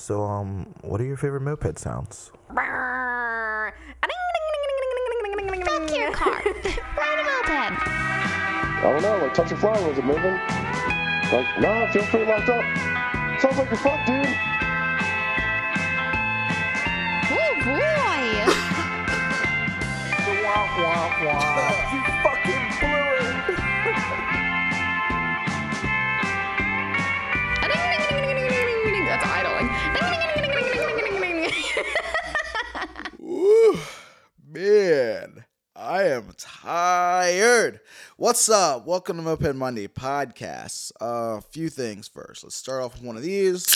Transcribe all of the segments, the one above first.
So, um, what are your favorite moped sounds? Fuck your car. Ride a moped. I don't know, like touch a fly, was it moving? Like, nah, I feel pretty locked up. Sounds like you're fucked, dude. Oh boy. you fucking What's up? Welcome to Moped Monday podcast. A uh, few things first. Let's start off with one of these.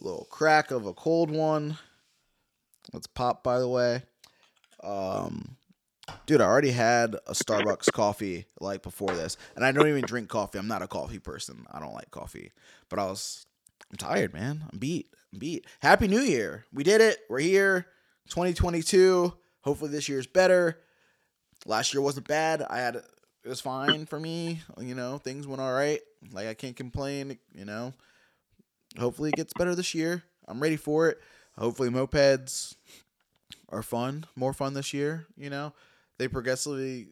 A little crack of a cold one. Let's pop, by the way. Um, dude, I already had a Starbucks coffee like before this, and I don't even drink coffee. I'm not a coffee person. I don't like coffee, but I was. I'm tired, man. I'm beat. I'm beat. Happy New Year. We did it. We're here. 2022. Hopefully this year's better. Last year wasn't bad. I had it was fine for me. You know, things went all right. Like I can't complain, you know. Hopefully it gets better this year. I'm ready for it. Hopefully mopeds are fun, more fun this year, you know. They progressively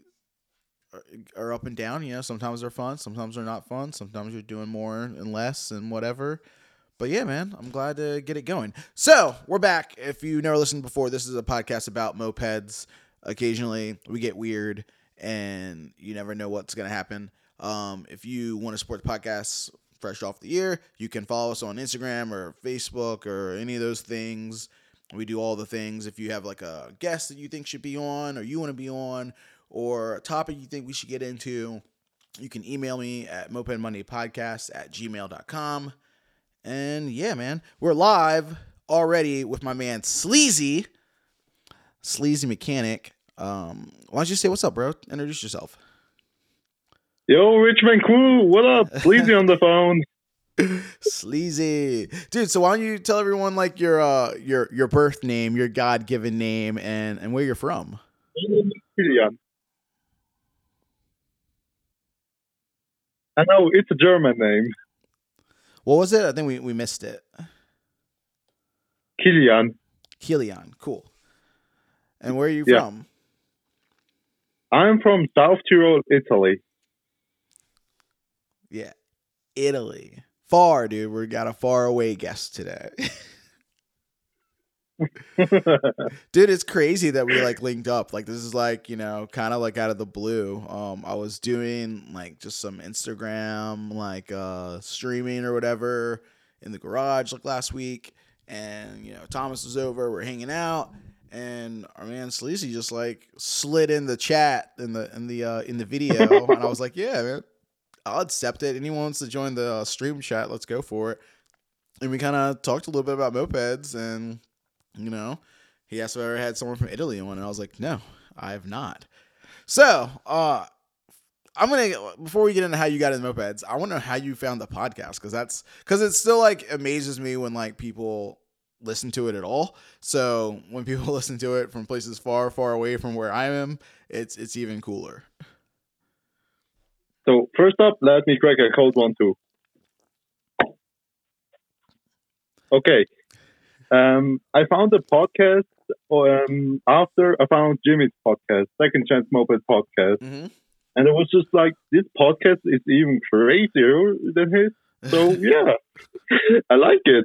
are- are up and down, you know. Sometimes they're fun, sometimes they're not fun. Sometimes you're doing more and less and whatever. But yeah, man, I'm glad to get it going. So we're back. If you never listened before, this is a podcast about mopeds. Occasionally, we get weird, and you never know what's gonna happen. Um, if you want to support the podcast fresh off the year, you can follow us on Instagram or Facebook or any of those things. We do all the things. If you have like a guest that you think should be on, or you want to be on, or a topic you think we should get into, you can email me at mopedmondaypodcast at gmail.com. And yeah, man, we're live already with my man Sleazy, Sleazy Mechanic. Um, why don't you say what's up, bro? Introduce yourself. Yo, Richmond crew, what up? Sleazy on the phone. Sleazy, dude. So why don't you tell everyone like your uh your your birth name, your God given name, and and where you're from? Kilian. I know it's a German name. What was it? I think we we missed it. Kilian. Kilian, cool. And where are you Yeah. from? I'm from South Tyrol, Italy. Yeah, Italy. Far, dude. We got a far away guest today. dude it's crazy that we like linked up like this is like you know kind of like out of the blue um i was doing like just some instagram like uh streaming or whatever in the garage like last week and you know thomas was over we're hanging out and our man Sleazy just like slid in the chat in the in the uh in the video and i was like yeah man i'll accept it anyone wants to join the uh, stream chat let's go for it and we kind of talked a little bit about mopeds and you know, he asked if I ever had someone from Italy on, and I was like, no, I have not. So, uh, I'm gonna before we get into how you got into mopeds, I want to know how you found the podcast because that's because it still like amazes me when like people listen to it at all. So when people listen to it from places far, far away from where I am, it's it's even cooler. So first up, let me crack a cold one too. Okay. Um, I found the podcast um, after I found Jimmy's podcast, Second Chance Moped podcast, Mm-hmm. and it was just like this podcast is even crazier than his. So yeah, I like it.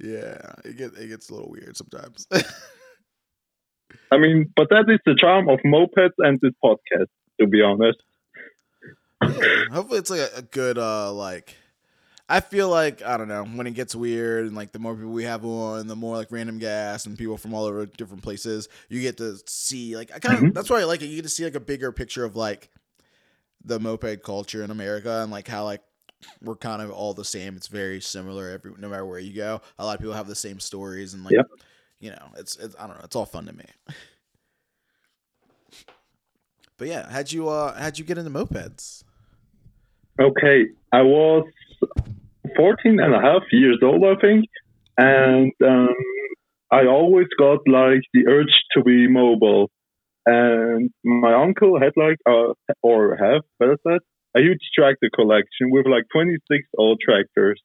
Yeah, it gets it gets a little weird sometimes. I mean, but that is the charm of mopeds and this podcast, to be honest. Hopefully it's like a, a good uh like I feel like I don't know when it gets weird and like the more people we have on, the more like random gas and people from all over different places, you get to see like I kind of that's why I like it. You get to see like a bigger picture of like the moped culture in America and like how like we're kind of all the same. It's very similar every no matter where you go. A lot of people have the same stories and like Yep. you know it's it's I don't know it's all fun to me. But yeah, how'd you uh how'd you get into mopeds? Okay, I was 14 and a half years old, I think, and um, I always got like the urge to be mobile. And my uncle had like, uh, or have, better said, a huge tractor collection with like 26 old tractors.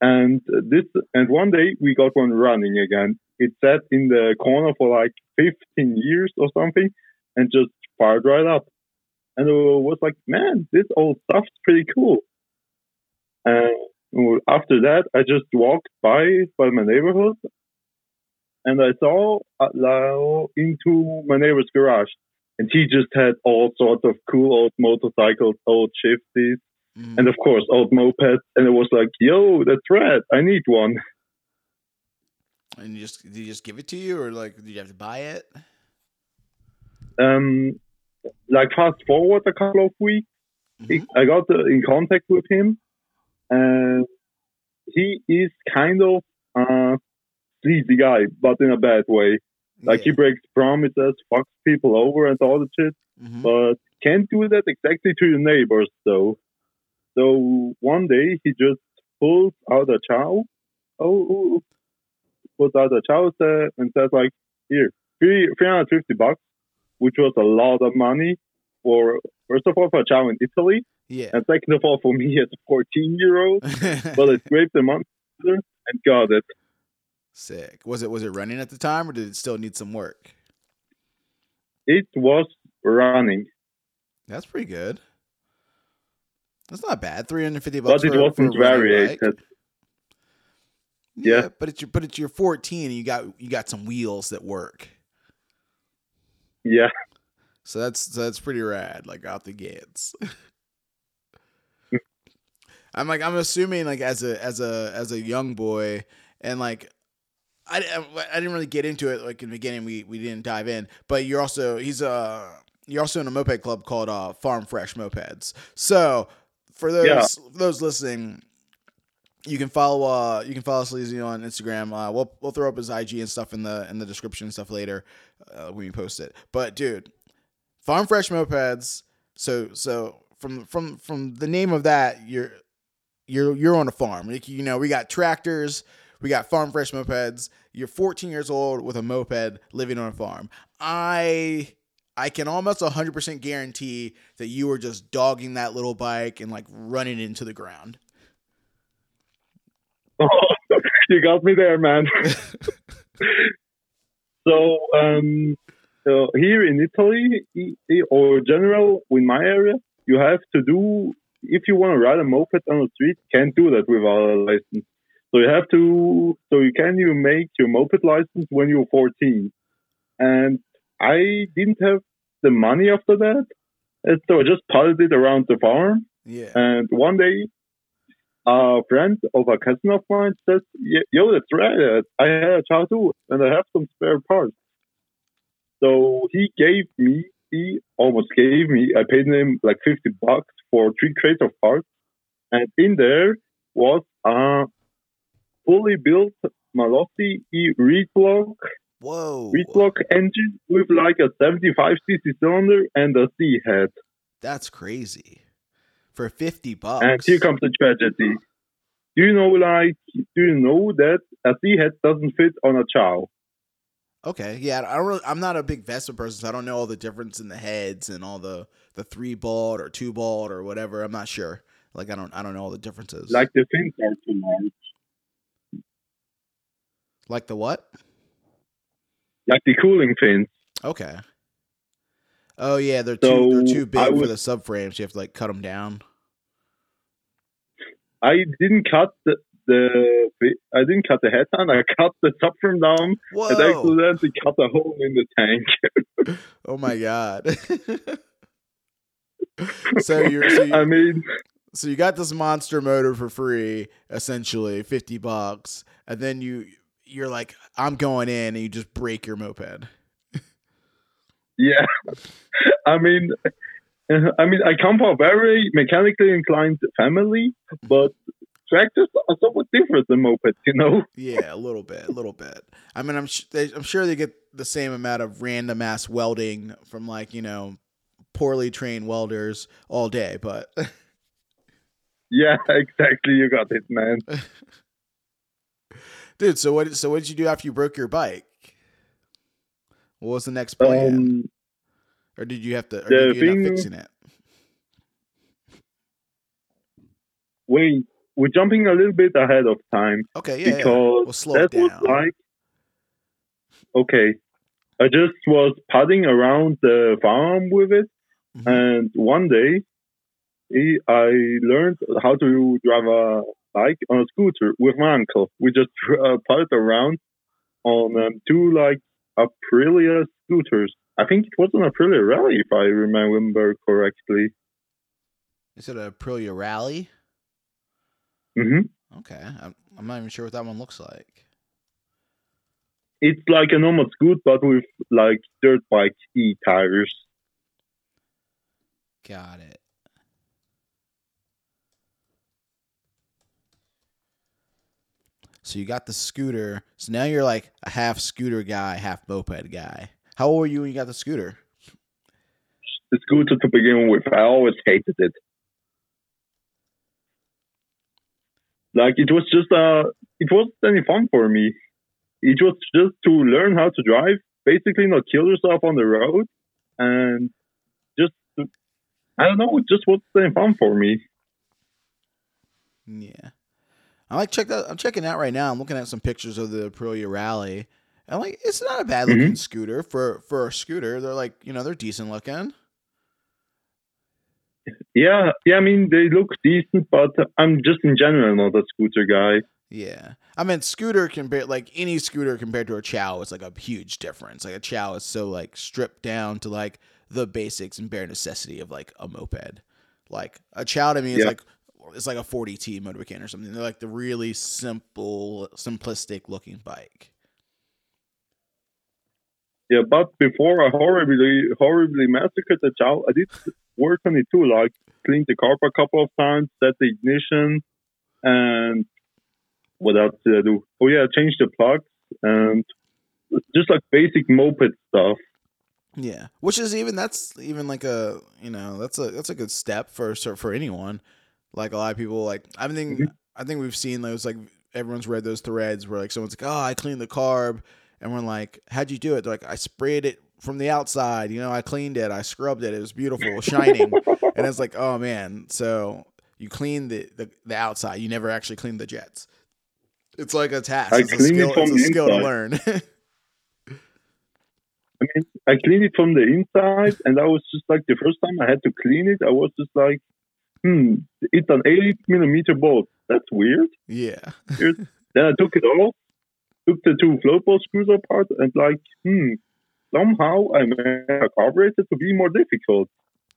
And this, and one day we got one running again. It sat in the corner for like 15 years or something and just fired right up. And I was like, man, this old stuff's pretty cool. And after that, I just walked by by my neighborhood and I saw uh, into my neighbor's garage. And he just had all sorts of cool old motorcycles, old shifties, Mm. and of course old mopeds. And it was like, yo, that's rad. I need one. And you just did he just give it to you, or like did you have to buy it? Um, like fast forward a couple of weeks, Mhm. I got uh, in contact with him, and he is kind of a sleazy guy, but in a bad way. Like he breaks promises, fucks people over, and all the shit. Mhm. but can't do that exactly to your neighbors though. So one day he just pulls out a Ciao, oh, pulls out a Ciao set and says like, here, 350 bucks, which was a lot of money for, first of all, for a Ciao in Italy, yeah. and second of all, for me as a 14 year old. But I scraped the money and got it. Sick. Was it was it running at the time, or did it still need some work? It was running, That's pretty good. That's not bad. Three hundred fifty bucks. but it for- wasn't for variated. Yeah, Yeah. but it's your but it's your fourteen, and you got you got some wheels that work. Yeah. So that's so that's pretty rad, like out the gates. I'm like I'm assuming like as a as a as a young boy and like I, I, I didn't really get into it like in the beginning we we didn't dive in but you're also he's uh you're also in a moped club called uh Farm Fresh Mopeds so for those Yeah. for those listening you can follow uh you can follow Sleazy on Instagram uh we'll we'll throw up his IG and stuff in the in the description and stuff later uh, when we post it but dude Farm Fresh Mopeds so so from from from the name of that you're you're you're on a farm. Like, you know, we got tractors, we got farm fresh mopeds. You're 14 years old with a moped living on a farm. I I can almost 100% guarantee that you were just dogging that little bike and like running into the ground. you got me there, man. so, um, so here in Italy, or general in my area, you have to do if you want to ride a moped on the street, can't do that without a license. So you have to. So you can you make your moped license when you're 14, and I didn't have the money after that, and so I just piled it around the farm. Yeah. And one day, a friend of a cousin of mine says, "Yo, that's right. I had a child too, and I have some spare parts." So he gave me, he almost gave me. I paid him like fifty bucks for three crates of parts, and in there was a fully built Malossi E reed block, Whoa. reed block engine with like a seventy-five cc cylinder and a C head. That's crazy. For 50 bucks. And here comes the tragedy. Do you know, like, do you know that a C head doesn't fit on a Ciao? Okay, yeah, I don't really, I'm not a big Vespa person, so I don't know all the difference in the heads and all the the three bald or two bald or whatever. I'm not sure. Like I don't I don't know all the differences. Like the fins are too large. Like the what? Like the cooling fins. Okay. Oh yeah, they're too So, they're too big I for would- the subframes. You have to like cut them down. I didn't cut the, the I didn't cut the head down. I cut the subframe down and Whoa! accidentally cut a hole in the tank. Oh my god. so you're so you, I mean, so you got this monster motor for free, essentially fifty bucks, and then you you're like, I'm going in, and you just break your moped. yeah. I mean, I mean, I come from a very mechanically inclined family, but tractors are somewhat different than mopeds, you know. Yeah, a little bit, a little bit. I mean, I'm sh- they, I'm sure they get the same amount of random ass welding from like you know poorly trained welders all day, but Yeah, exactly. You got it, man. Dude, so what? So what did you do after you broke your bike? What was the next plan, Um, or did you have to? Or did you end up fixing it? wait, we're jumping a little bit ahead of time Okay, yeah, yeah. because We'll slow that was like okay. I just was padding around the farm with it, Mhm. and one day I learned how to drive a bike on a scooter with my uncle. We just uh, around on um, two like Aprilia scooters. I think it was an Aprilia Rally, if I remember correctly. Is it a Aprilia Rally? hmm Okay, I'm, I'm not even sure what that one looks like. It's like a normal scoot, but with like dirt bike e tires. Got it. So you got the scooter. So now you're like a half scooter guy, half moped guy. How old were you when you got the scooter? The scooter to begin with, I always hated it. Like it was just uh, it wasn't any fun for me. It was just to learn how to drive, basically not kill yourself on the road, and just I don't know, it just wasn't any fun for me. Yeah. I like check that. I'm checking out right now. I'm looking at some pictures of the Aprilia Rally. And like, it's not a bad mm-hmm. looking scooter for for a scooter. They're like, you know, they're decent looking. Yeah, yeah. I mean, they look decent, but I'm just in general not a scooter guy. Yeah, I mean, scooter compared like any scooter compared to a Ciao is like a huge difference. Like a Ciao is so like stripped down to like the basics and bare necessity of like a moped. Like a Ciao to me is Yeah. like it's like a 40T motorcan or something. They're like the really simple, simplistic looking bike. Yeah, but before I horribly, horribly massacred the child, I did work on it too. Like cleaned the carb a couple of times, set the ignition, and what else did I do? Oh yeah, change the plugs and just like basic moped stuff. Yeah, which is even that's even like a you know that's a that's a good step for for for anyone. Like a lot of people like I think mm-hmm. I think we've seen those like everyone's read those threads where like someone's like oh I cleaned the carb and we're like how'd you do it? They're like I sprayed it from the outside. You know I cleaned it. I scrubbed it. It was beautiful, shining. and it's like oh man, so you clean the, the the outside. You never actually clean the jets. It's like a task. I it's a it skill. from It's a skill to learn. I mean, I cleaned it from the inside, and that was just like the first time I had to clean it. I was just like, hmm, it's an eight millimeter bolt. That's weird. yeah. Then I took it off, took the two float ball screws apart, and like, hmm, somehow I made a carburetor to be more difficult.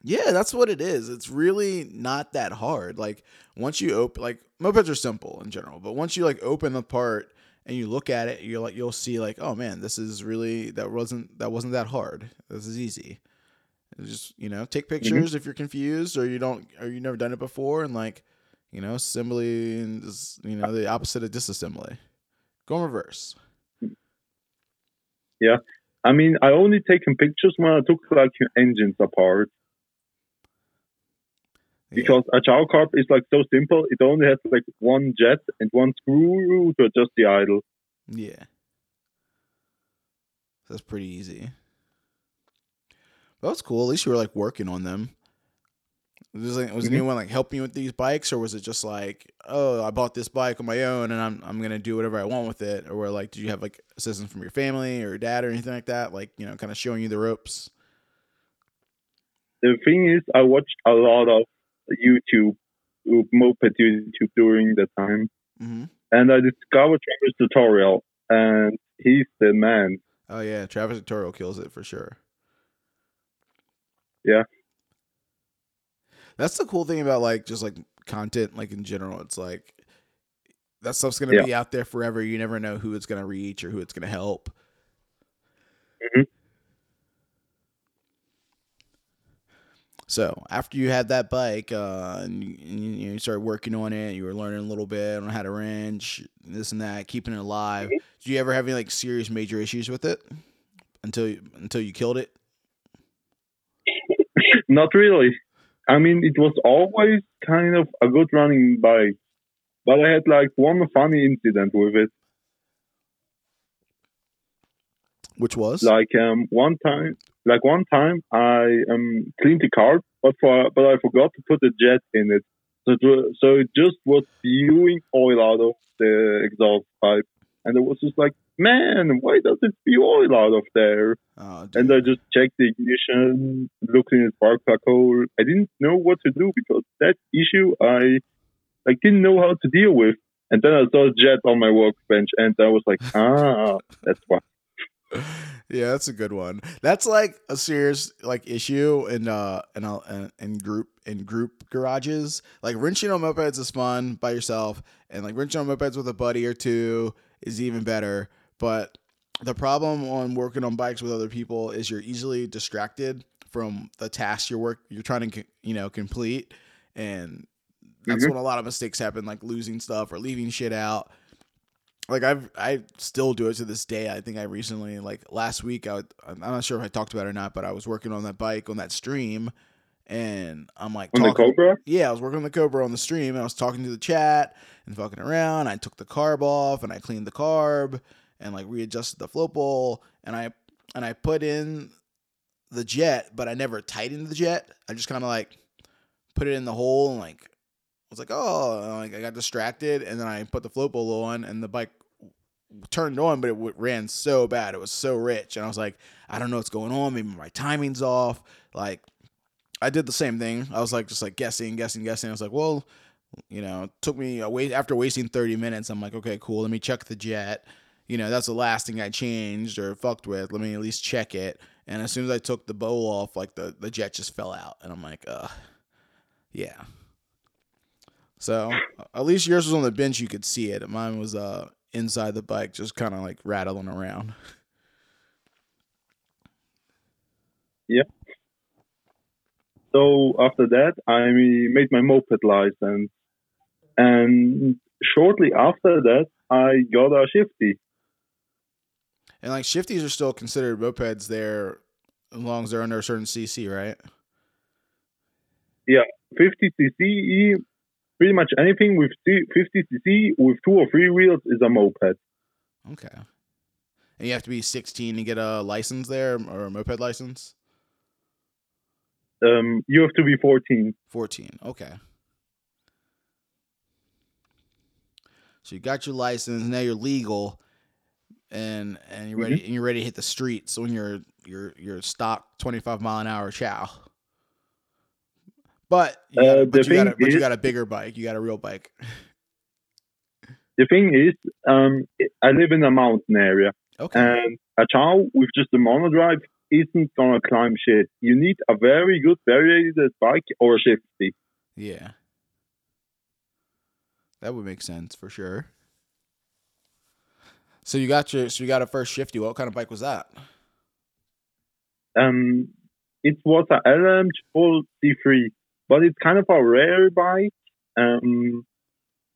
Yeah, that's what it is. It's really not that hard. Like once you open, like mopeds are simple in general, but once you like open the part and you look at it, you're like you'll see like, oh man, this is really that wasn't that wasn't that hard. This is easy. Just you know take mm-hmm. pictures if you're confused or you don't or you've never done it before, and like you know assembly and is you know the opposite of disassembly. Go in reverse. Yeah. I mean, I only taken pictures when I took like engines apart Yeah. because a Ciao carb is like so simple. It only has like one jet and one screw to adjust the idle. Yeah. That's pretty easy. But was cool. At least you were like working on them. Was, like, was Mhm. anyone like helping you with these bikes, or was it just like, oh, I bought this bike on my own and I'm I'm gonna do whatever I want with it, or were like, did you have like assistance from your family or your dad or anything like that, like you know, kind of showing you the ropes? The thing is, I watched a lot of YouTube, moped YouTube during the time. hmm and I discovered Travis tutorial, and he's the man. Oh yeah, Travis Tutorial kills it for sure. Yeah. That's the cool thing about like just like content, like in general. It's like that stuff's gonna Yeah. be out there forever. You never know who it's gonna reach or who it's gonna help. Mhm. So after you had that bike, uh, and you, and you started working on it, you were learning a little bit on how to wrench, this and that, keeping it alive. Mm-hmm. Did you ever have any like serious major issues with it until you, until you killed it? Not really. I mean, it was always kind of a good running bike, but I had like one funny incident with it. Which was Like um, one time, like one time, I um cleaned the car, but for but I forgot to put the jet in it. So it, so it just was spewing oil out of the exhaust pipe, and it was just like, man, why does it spew oil out of there? Oh. And I just checked the ignition, looked in the spark plug hole. I didn't know what to do because that issue I like didn't know how to deal with. And then I saw a jet on my workbench, and I was like, ah, that's why. yeah, that's a good one. That's like a serious like issue in uh in uh, in- in group in group garages. Like wrenching on mopeds is fun by yourself, and like wrenching on mopeds with a buddy or two is even better. But the problem on working on bikes with other people is you're easily distracted from the task you're work you're trying to you know complete, and that's Mhm. when a lot of mistakes happen, like losing stuff or leaving shit out like I've I still do it to this day. I think I recently like last week I would, I'm not sure if I talked about it or not, but I was working on that bike on that stream, and I'm like On the Cobra? Yeah, I was working on the Cobra on the stream, and I was talking to the chat and fucking around. I took the carb off and I cleaned the carb and like readjusted the float bowl, and I and I put in the jet, but I never tightened the jet. I just kind of like put it in the hole and like was like, oh, like I got distracted, and then I put the float bowl on, and the bike turned on, but it w- ran so bad, it was so rich, and I was like, I don't know what's going on. Maybe my timing's off. Like, I did the same thing. I was like, just like guessing, guessing, guessing. I was like, well, you know, took me a wait after wasting thirty minutes. I'm like, okay, cool. Let me check the jet. You know, that's the last thing I changed or fucked with. Let me at least check it. And as soon as I took the bowl off, like the the jet just fell out, and I'm like, uh, yeah. So at least yours was on the bench; you could see it. Mine was uh inside the bike, just kind of like rattling around. Yeah. So after that, I made my moped license. And shortly after that, I got a shifty. And like shifties are still considered mopeds there, as long as they're under a certain CC, right? Yeah, 50 cc, pretty much anything with 50 cc with two or three wheels is a moped. Okay. And you have to be 16 to get a license there, or a moped license. Um, you have to be 14. 14. Okay. So you got your license, now you're legal and and you're ready and you're ready to hit the streets when you're you're you're stock 25 mile an hour Ciao. But you got, Uh, a, but, you got a, but you got a bigger bike. You got a real bike. The thing is, um, I live in a mountain area, Okay. and a Ciao with just a monodrive isn't gonna climb shit. You need a very good variated bike or a shifty. yeah. That would make sense for sure. So you got your so you got a first shifty. What kind of bike was that? Um, it was a LM Full C3, but it's kind of a rare bike. Um,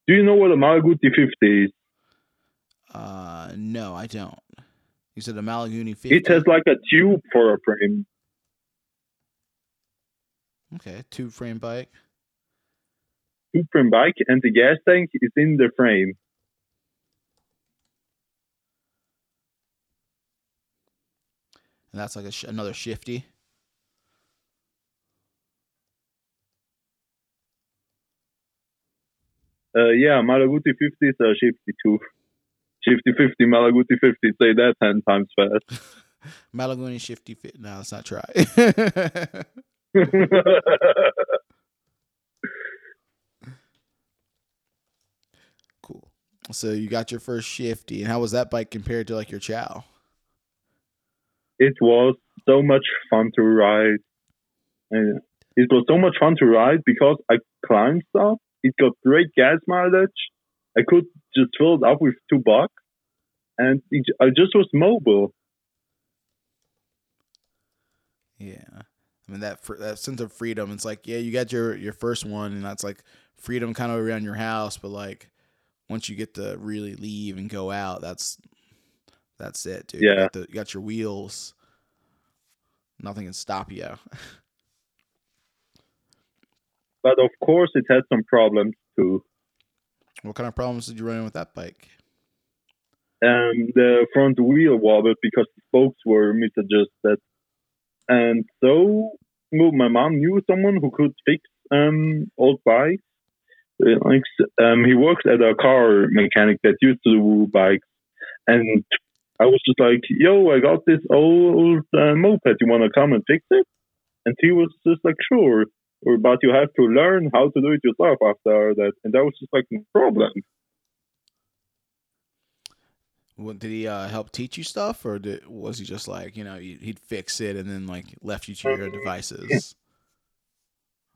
do you know what a Malaguti 50 is? Uh no, I don't. You said a Malaguti 50. It has like a tube for a frame. Okay, tube frame bike. Tube frame bike, and the gas tank is in the frame. And that's like a sh- another shifty. Uh, yeah, Malaguti 50 is a shifty too. Shifty 50, Malaguti 50. Say that 10 times fast. Malaguti shifty fit. No, let's not try. cool. So you got your first shifty, and how was that bike compared to like your Ciao? It was so much fun to ride. And it was so much fun to ride because I climbed stuff. It got great gas mileage. I could just fill it up with two bucks, and it, I just was mobile. Yeah, I mean that that sense of freedom. It's like yeah, you got your your first one, and that's like freedom kind of around your house. But like once you get to really leave and go out, that's that's it, dude. You Yeah. got, the, you got your wheels. Nothing can stop you. But of course, it had some problems too. what kind of problems did you run in with that bike? Um, the front wheel wobbled because the spokes were misadjusted, and so well, my mom knew someone who could fix um old bikes. like um, he works at a car mechanic that used to do bikes, and I was just like, "Yo, I got this old uh, moped. You want to come and fix it?" And he was just like, "Sure." Or, but you have to learn how to do it yourself after that, and that was just like no problem. What, did he uh, help teach you stuff, or did, was he just like you know he- he'd fix it and then like left you to your devices?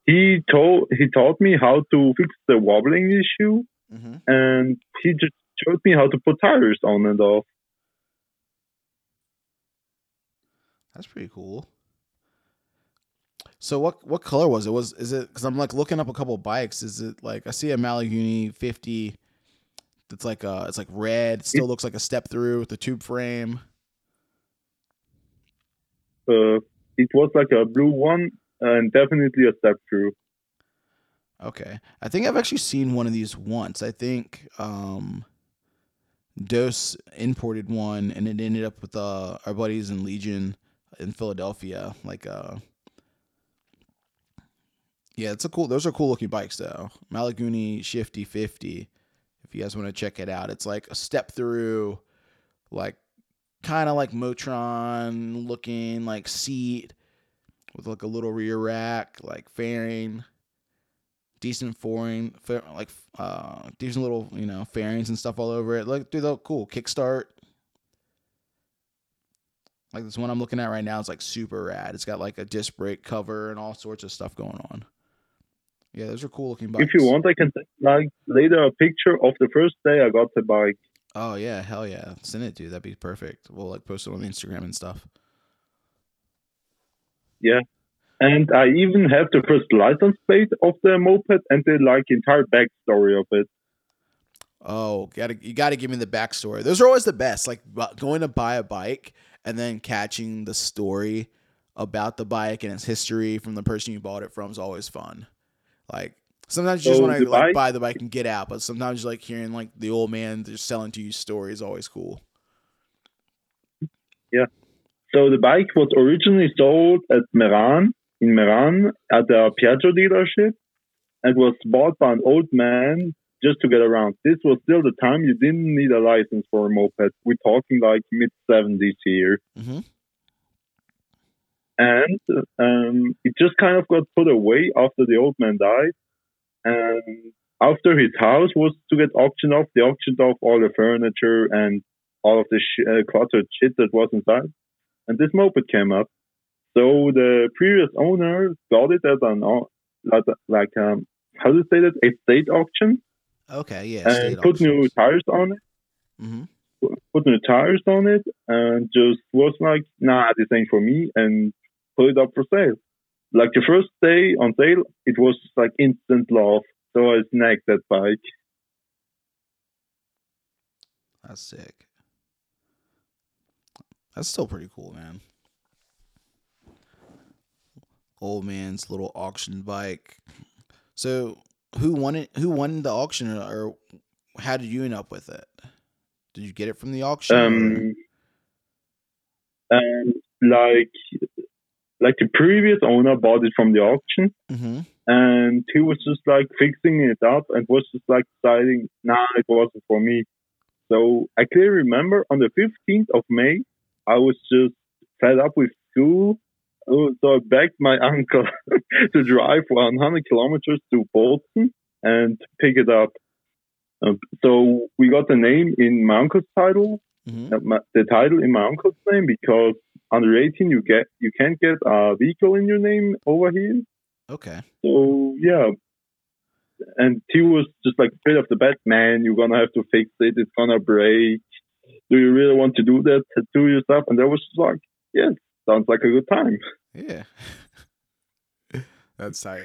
He told he taught me how to fix the wobbling issue, hmm and he just showed me how to put tires on and off. That's pretty cool. So what what color was it? Was is it because I'm like looking up a couple bikes? Is it like I see a Malaguti 50 that's like uh it's like red, still looks like a step through with the tube frame. Uh, it was like a blue one and definitely a step through. Okay. I think I've actually seen one of these once. I think um Dose imported one and it ended up with uh our buddies in Legion in Philadelphia. Like uh Yeah, it's a cool those are cool looking bikes though. Malaguti Shifty 50. If you guys want to check it out. It's like a step through like kind of like Motron looking like seat with like a little rear rack, like fairing decent fairing, fa- like uh, decent little you know fairings and stuff all over it. Look, dude, look cool. Kickstart. Like this one I'm looking at right now is like super rad. It's got like a disc brake cover and all sorts of stuff going on. Yeah, those are cool looking bikes. If you want, I can like later a picture of the first day I got the bike. Oh yeah, hell yeah. Send it, dude. That'd be perfect. We'll like post it on Instagram and stuff. Yeah, and I even have the first license plate of the moped and the like entire backstory of it. Oh, gotta you gotta give me the backstory. Those are always the best. Like going to buy a bike and then catching the story about the bike and its history from the person you bought it from is always fun. Like sometimes you just want to like buy the bike and get out, but sometimes like hearing like the old man just selling to you story is always cool. Yeah. So the bike was originally sold at Meran in Meran at a Piaggio dealership and was bought by an old man just to get around. This was still the time you didn't need a license for a moped. We're talking like mid 70s here. hmm and um, it just kind of got put away after the old man died. And after his house was to get auctioned off, they auctioned off all the furniture and all of the sh- uh, cluttered shit that was inside. And this moped came up. So the previous owner got it as an like, like um, how do you say that estate auction Okay, yeah. and put new tires on it Mm-hmm. put new tires on it and just was like, nah, this ain't for me, and put it up for sale. Like the first day on sale, it was like instant love. So I snagged that bike. That's sick. That's still pretty cool, man. Old man's little auction bike. So, who won it? Who won the auction, or, how did you end up with it? Did you get it from the auction? Um, and like, like the previous owner bought it from the auction, mm-hmm. and he was just like fixing it up and was just like deciding, nah, it wasn't for me. So I clearly remember on the 15th of May, I was just fed up with school. So I begged my uncle to drive 100 kilometers to Bolton and pick it up. Um, so we got the name in my uncle's title, Mhm. uh, my- the title in my uncle's name because under 18 you get you can't get a vehicle in your name over here. Okay. So yeah, and he was just like straight of the bat, man, you're gonna have to fix it. It's gonna break. Do you really want to do that to yourself? And I was just like, yes, sounds like a good time. Yeah. That's tight.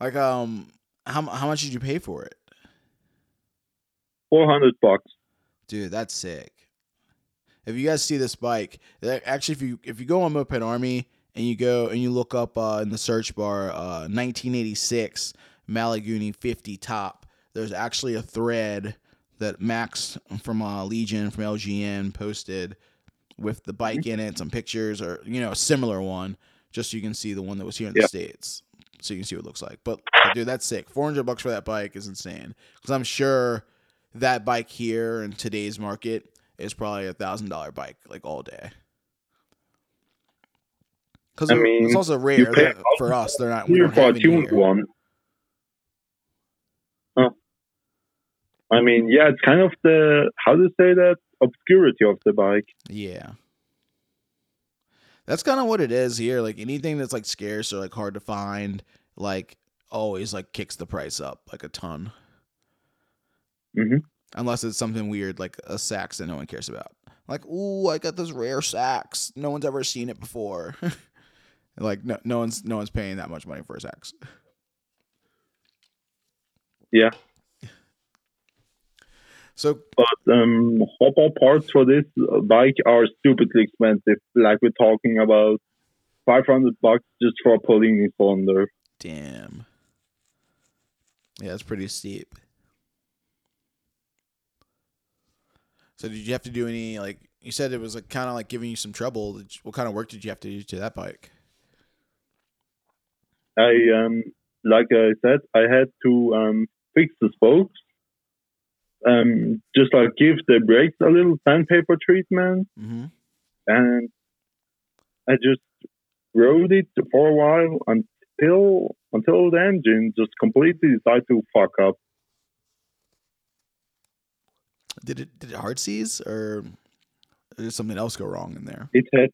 Like, um, how how much did you pay for it, Four hundred bucks. dude? That's sick. If you guys see this bike, that- actually, if you if you go on Moped Army and you go and you look up uh, in the search bar, uh, 1986 Malaguti 50 top, there's actually a thread that Max from uh, Legion from LGN posted with the bike mm-hmm. in it, some pictures or you know a similar one, just so you can see the one that was here in the states. so you can see what it looks like. But dude, that's sick. Four hundred bucks for that bike is insane. Because I'm sure that bike here in today's market is probably a thousand dollar bike like all day. Because I mean, it's also rare pay for us. They're not. We don't have any tuned here. one. Huh. I mean, yeah, it's kind of the how to say that obscurity of the bike. Yeah. That's kind of what it is here. Like anything that's like scarce or like hard to find, like always like kicks the price up like a ton. Mhm. Unless it's something weird like a Sachs that no one cares about. Like, ooh, I got this rare Sachs. No one's ever seen it before. like no, no one's no one's paying that much money for a Sachs. Yeah, So but um, hop parts for this uh, bike are stupidly expensive. Like we're talking about five hundred bucks just for a Polini cylinder. damn. Yeah, it's pretty steep. So did you have to do any like you said it was like kind of like giving you some trouble? What kind of work did you have to do to that bike? I um, like I said, I had to um, fix the spokes. Um, just like give the brakes a little sandpaper treatment. Mm-hmm. and I just rode it for a while until until the engine just completely decided to fuck up. Did it did it hard seize or did something else go wrong in there? It had,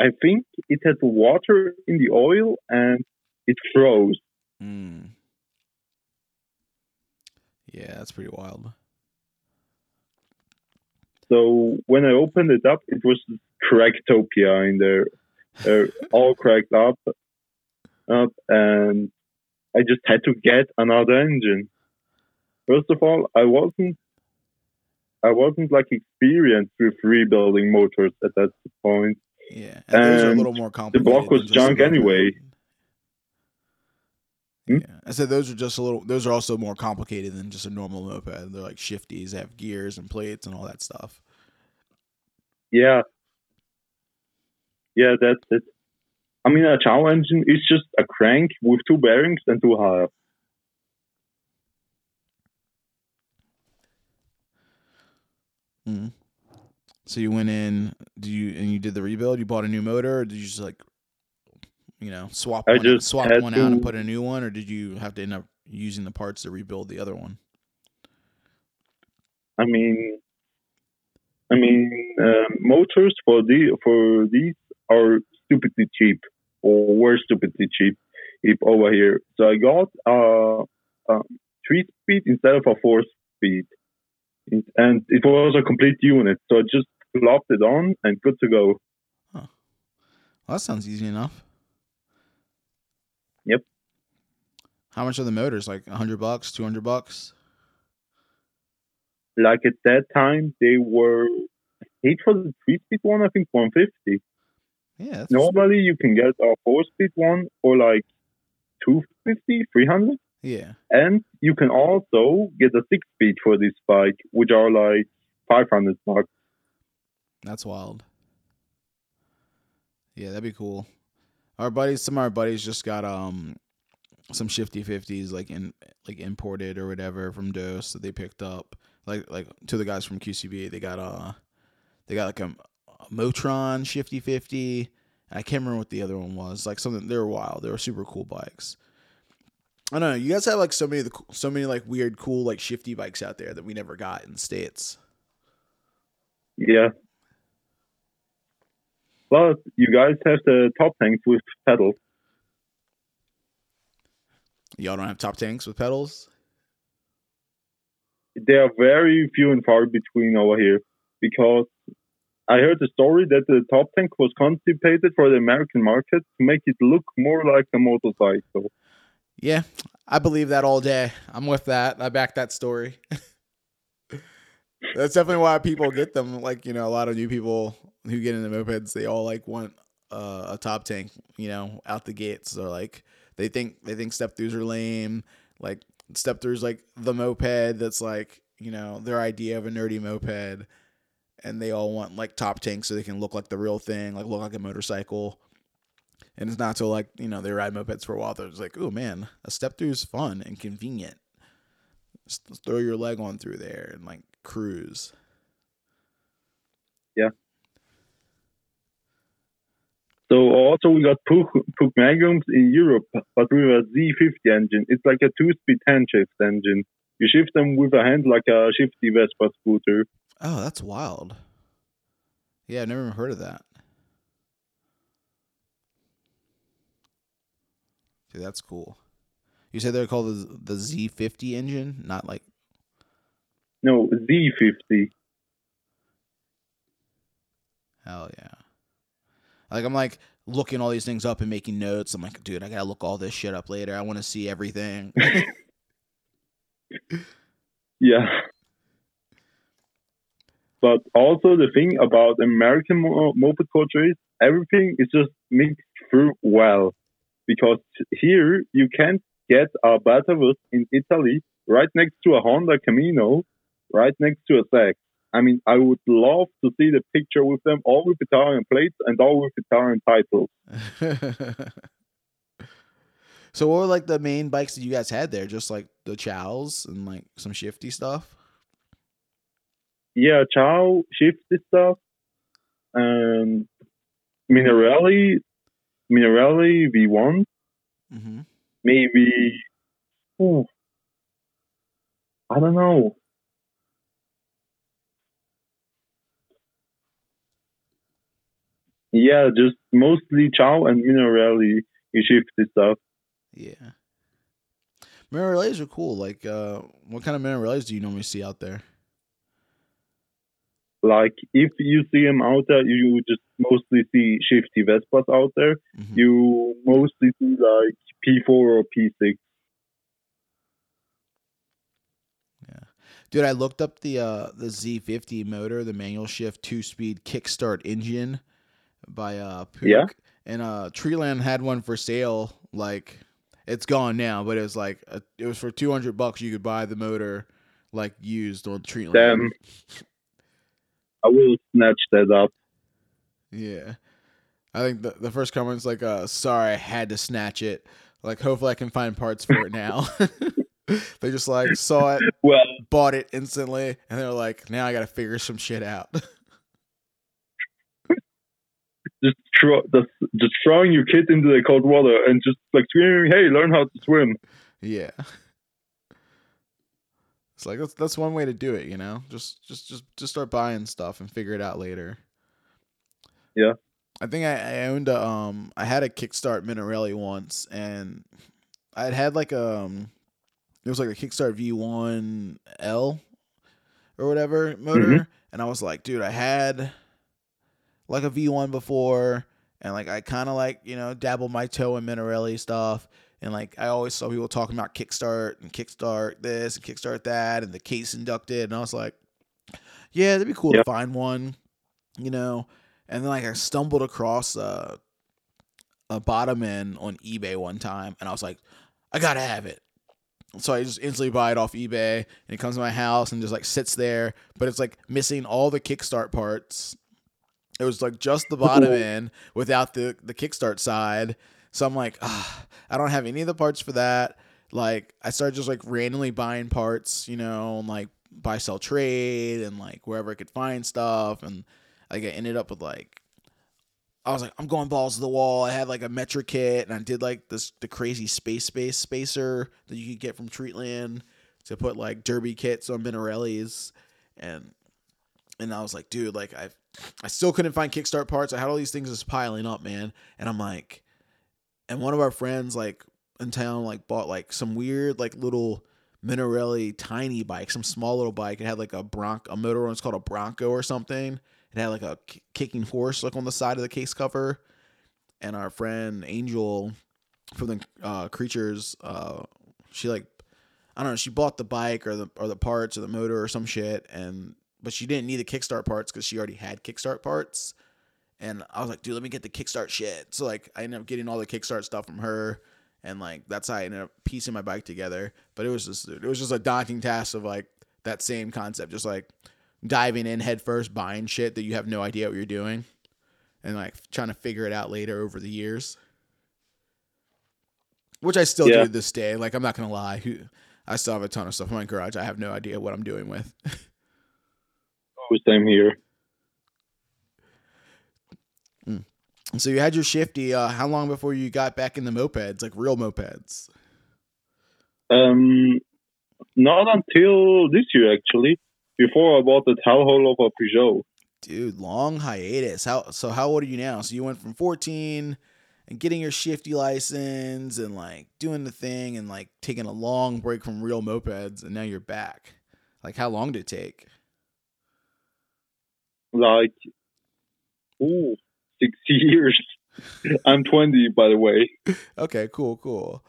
I think, it had water in the oil and it froze. Mm. Yeah, that's pretty wild. So when I opened it up, it was Cracktopia in there, uh, all cracked up, up, and I just had to get another engine. First of all, I wasn't, I wasn't like experienced with rebuilding motors at that point. Yeah, and are a little more the block was than just a junk anyway. Hmm? Yeah, I said those are just a little. Those are also more complicated than just a normal moped. They're like shifties, they have gears and plates and all that stuff. Yeah, yeah, that's it. I mean, a Ciao engine is just a crank with two bearings and two halves. Mm. So you went in, do you and you did the rebuild? You bought a new motor, or did you just like, you know, swap I one, swap one out and put a new one, or did you have to end up using the parts to rebuild the other one? I mean, I mean, uh, motors for the for these are stupidly cheap, or were stupidly cheap, if over here. So I got uh, a three speed instead of a four speed, and it was a complete unit. So I just plopped it on and good to go. Well, that sounds easy enough. Yep. How much are the motors? Like a hundred bucks, two hundred bucks? Like at that time, they were. Eight for the three speed one, I think 150. Yeah, that's, Normally, you can get a four speed one for like 250, 300. yeah. And you can also get a six speed for this bike, which are like 500 bucks. That's wild. Yeah, that'd be cool. Our buddies, some of our buddies just got um some shifty fifties like in like imported or whatever from Dose that they picked up. Like like to the guys from QCB, they got uh they got like a, a Motron shifty fifty. I can't remember what the other one was. Like something they were wild. They were super cool bikes. I don't know. You guys have like so many of the, so many like weird cool like shifty bikes out there that we never got in states. Yeah. But you guys have the top tanks with pedals. Y'all don't have top tanks with pedals. They are very few and far between over here because I heard the story that the top tank was contemplated for the American market to make it look more like a motorcycle. Yeah, I believe that all day. I'm with that. I back that story. That's definitely why people get them. Like you know, a lot of new people who get into mopeds, they all like want uh, a top tank. You know, out the gates. They're like they think they think step throughs are lame. Like step throughs like the moped. That's like you know their idea of a nerdy moped, and they all want like top tanks so they can look like the real thing, like look like a motorcycle. And it's not so like you know they ride mopeds for a while. They're just like, oh man, a step through is fun and convenient. Just throw your leg on through there and like cruise. So also we got Puch, Puch Magnums in Europe, but with a Z50 engine. It's like a two-speed hand-shift engine. You shift them with a hand like a shifty Vespa scooter. Oh, that's wild. Yeah, I've never even heard of that. Dude, that's cool. You said they're called the, the Z50 engine, not like No, Z50. hell yeah. Like I'm like looking all these things up and making notes. I'm like, dude, I gotta look all this shit up later. I want to see everything. Yeah. But also the thing about American mo- moped culture is everything is just mixed through well. Because here you can't get a Batavus in Italy right next to a Honda Camino, right next to a Sachs. I mean, I would love to see the picture with them, all with Italian plates and all with Italian titles. so what were like the main bikes that you guys had there? Just like the Ciaos and like some shifty stuff? Yeah, Ciao, shifty stuff, and Minarelli, Minarelli V1, Mm-hmm. maybe. Oh, I don't know. Yeah, just mostly Ciao and Minarelli shifty stuff. Yeah. Mirror are cool. Like, uh, what kind of mirror do you normally see out there? Like if you see them out there, you just mostly see shifty Vespas out there. Mhm. You mostly see like P4 or P6. Dude, I looked up the uh the Z50 motor, the manual shift two speed kickstart engine by uh Puch. Yeah. And uh Treatland had one for sale. Like it's gone now, but it was like a, it was for two hundred bucks. You could buy the motor like used on Treatland. Damn. I will snatch that up. Yeah. I think the, the first comment's like, uh, sorry, I had to snatch it. Like, hopefully I can find parts for it now. they just like saw it, Well, bought it instantly, and they're like, now I got to figure some shit out. just throw, just, just throwing your kid into the cold water and just like screaming, "Hey, learn how to swim!" yeah. It's like that's that's one way to do it, you know. Just just just just start buying stuff and figure it out later. Yeah. I think I, I owned a um I had a Kickstart Minarelli once and I had had like a um it was like a Kickstart V1 L or whatever motor Mhm. and I was like, dude, I had like a V1 before and like I kind of like, you know, dabbled my toe in Minarelli stuff and like I always saw people talking about Kickstart and Kickstart this and Kickstart that and the case inducted and I was like, yeah, that'd be cool Yeah. to find one, you know. And then like I stumbled across uh, a bottom end on eBay one time, and I was like, I gotta have it. So I just instantly buy it off eBay, and it comes to my house and just like sits there, but it's like missing all the kickstart parts. It was like just the bottom end without the the kickstart side. So I'm like, ah, I don't have any of the parts for that. Like I started just like randomly buying parts, you know, and like buy sell trade and like wherever I could find stuff and like I ended up with like I was like, I'm going balls to the wall. I had like a metric kit and I did like this the crazy space space spacer that you could get from Treatland to put like derby kits on Minarellis and and I was like, dude, like I I still couldn't find kickstart parts. I had all these things just piling up, man. And I'm like and one of our friends like in town like bought like some weird like little Minarelli tiny bike, some small little bike. It had like a bronc a motor on it's called a Bronco or something. It had like a k- kicking horse like on the side of the case cover. And our friend Angel from the uh, creatures, uh, she like I don't know, she bought the bike or the or the parts or the motor or some shit, and but she didn't need the kickstart parts because she already had kickstart parts. And I was like, dude, let me get the kickstart shit. So like I ended up getting all the kickstart stuff from her, and like that's how I ended up piecing my bike together. But it was just it was just a daunting task of like that same concept, just like diving in head first, buying shit that you have no idea what you're doing, and like trying to figure it out later over the years. which I still Yeah. do this day. Like I'm not gonna lie, I still have a ton of stuff in my garage. I have no idea what I'm doing with. Same here. so you had your shifty. Uh, how long before you got back in the mopeds, like real mopeds? Um, not until this year actually. Before I bought the Hellhole of a Peugeot. Dude, long hiatus. How so? How old are you now? So you went from 14 and getting your shifty license and like doing the thing and like taking a long break from real mopeds, and now you're back. Like, how long did it take? Like, ooh, six years. I'm 20, by the way. Okay, cool, cool.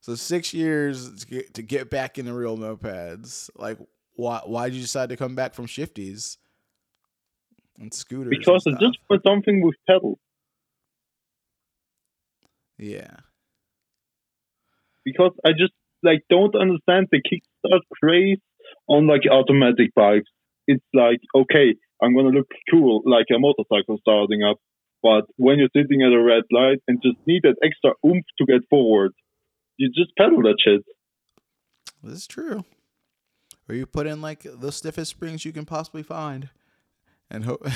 So six years to get, to get back into real mopeds. Like, why why did you decide to come back from shifties and scooters? and Because I stuff? just want something with pedals. yeah. Because I just like don't understand the kickstart craze on like automatic bikes. It's like okay, I'm gonna look cool like a motorcycle starting up, but when you're sitting at a red light and just need that extra oomph to get forward, you just pedal that shit. This is true. Or you put in like the stiffest springs you can possibly find, and hope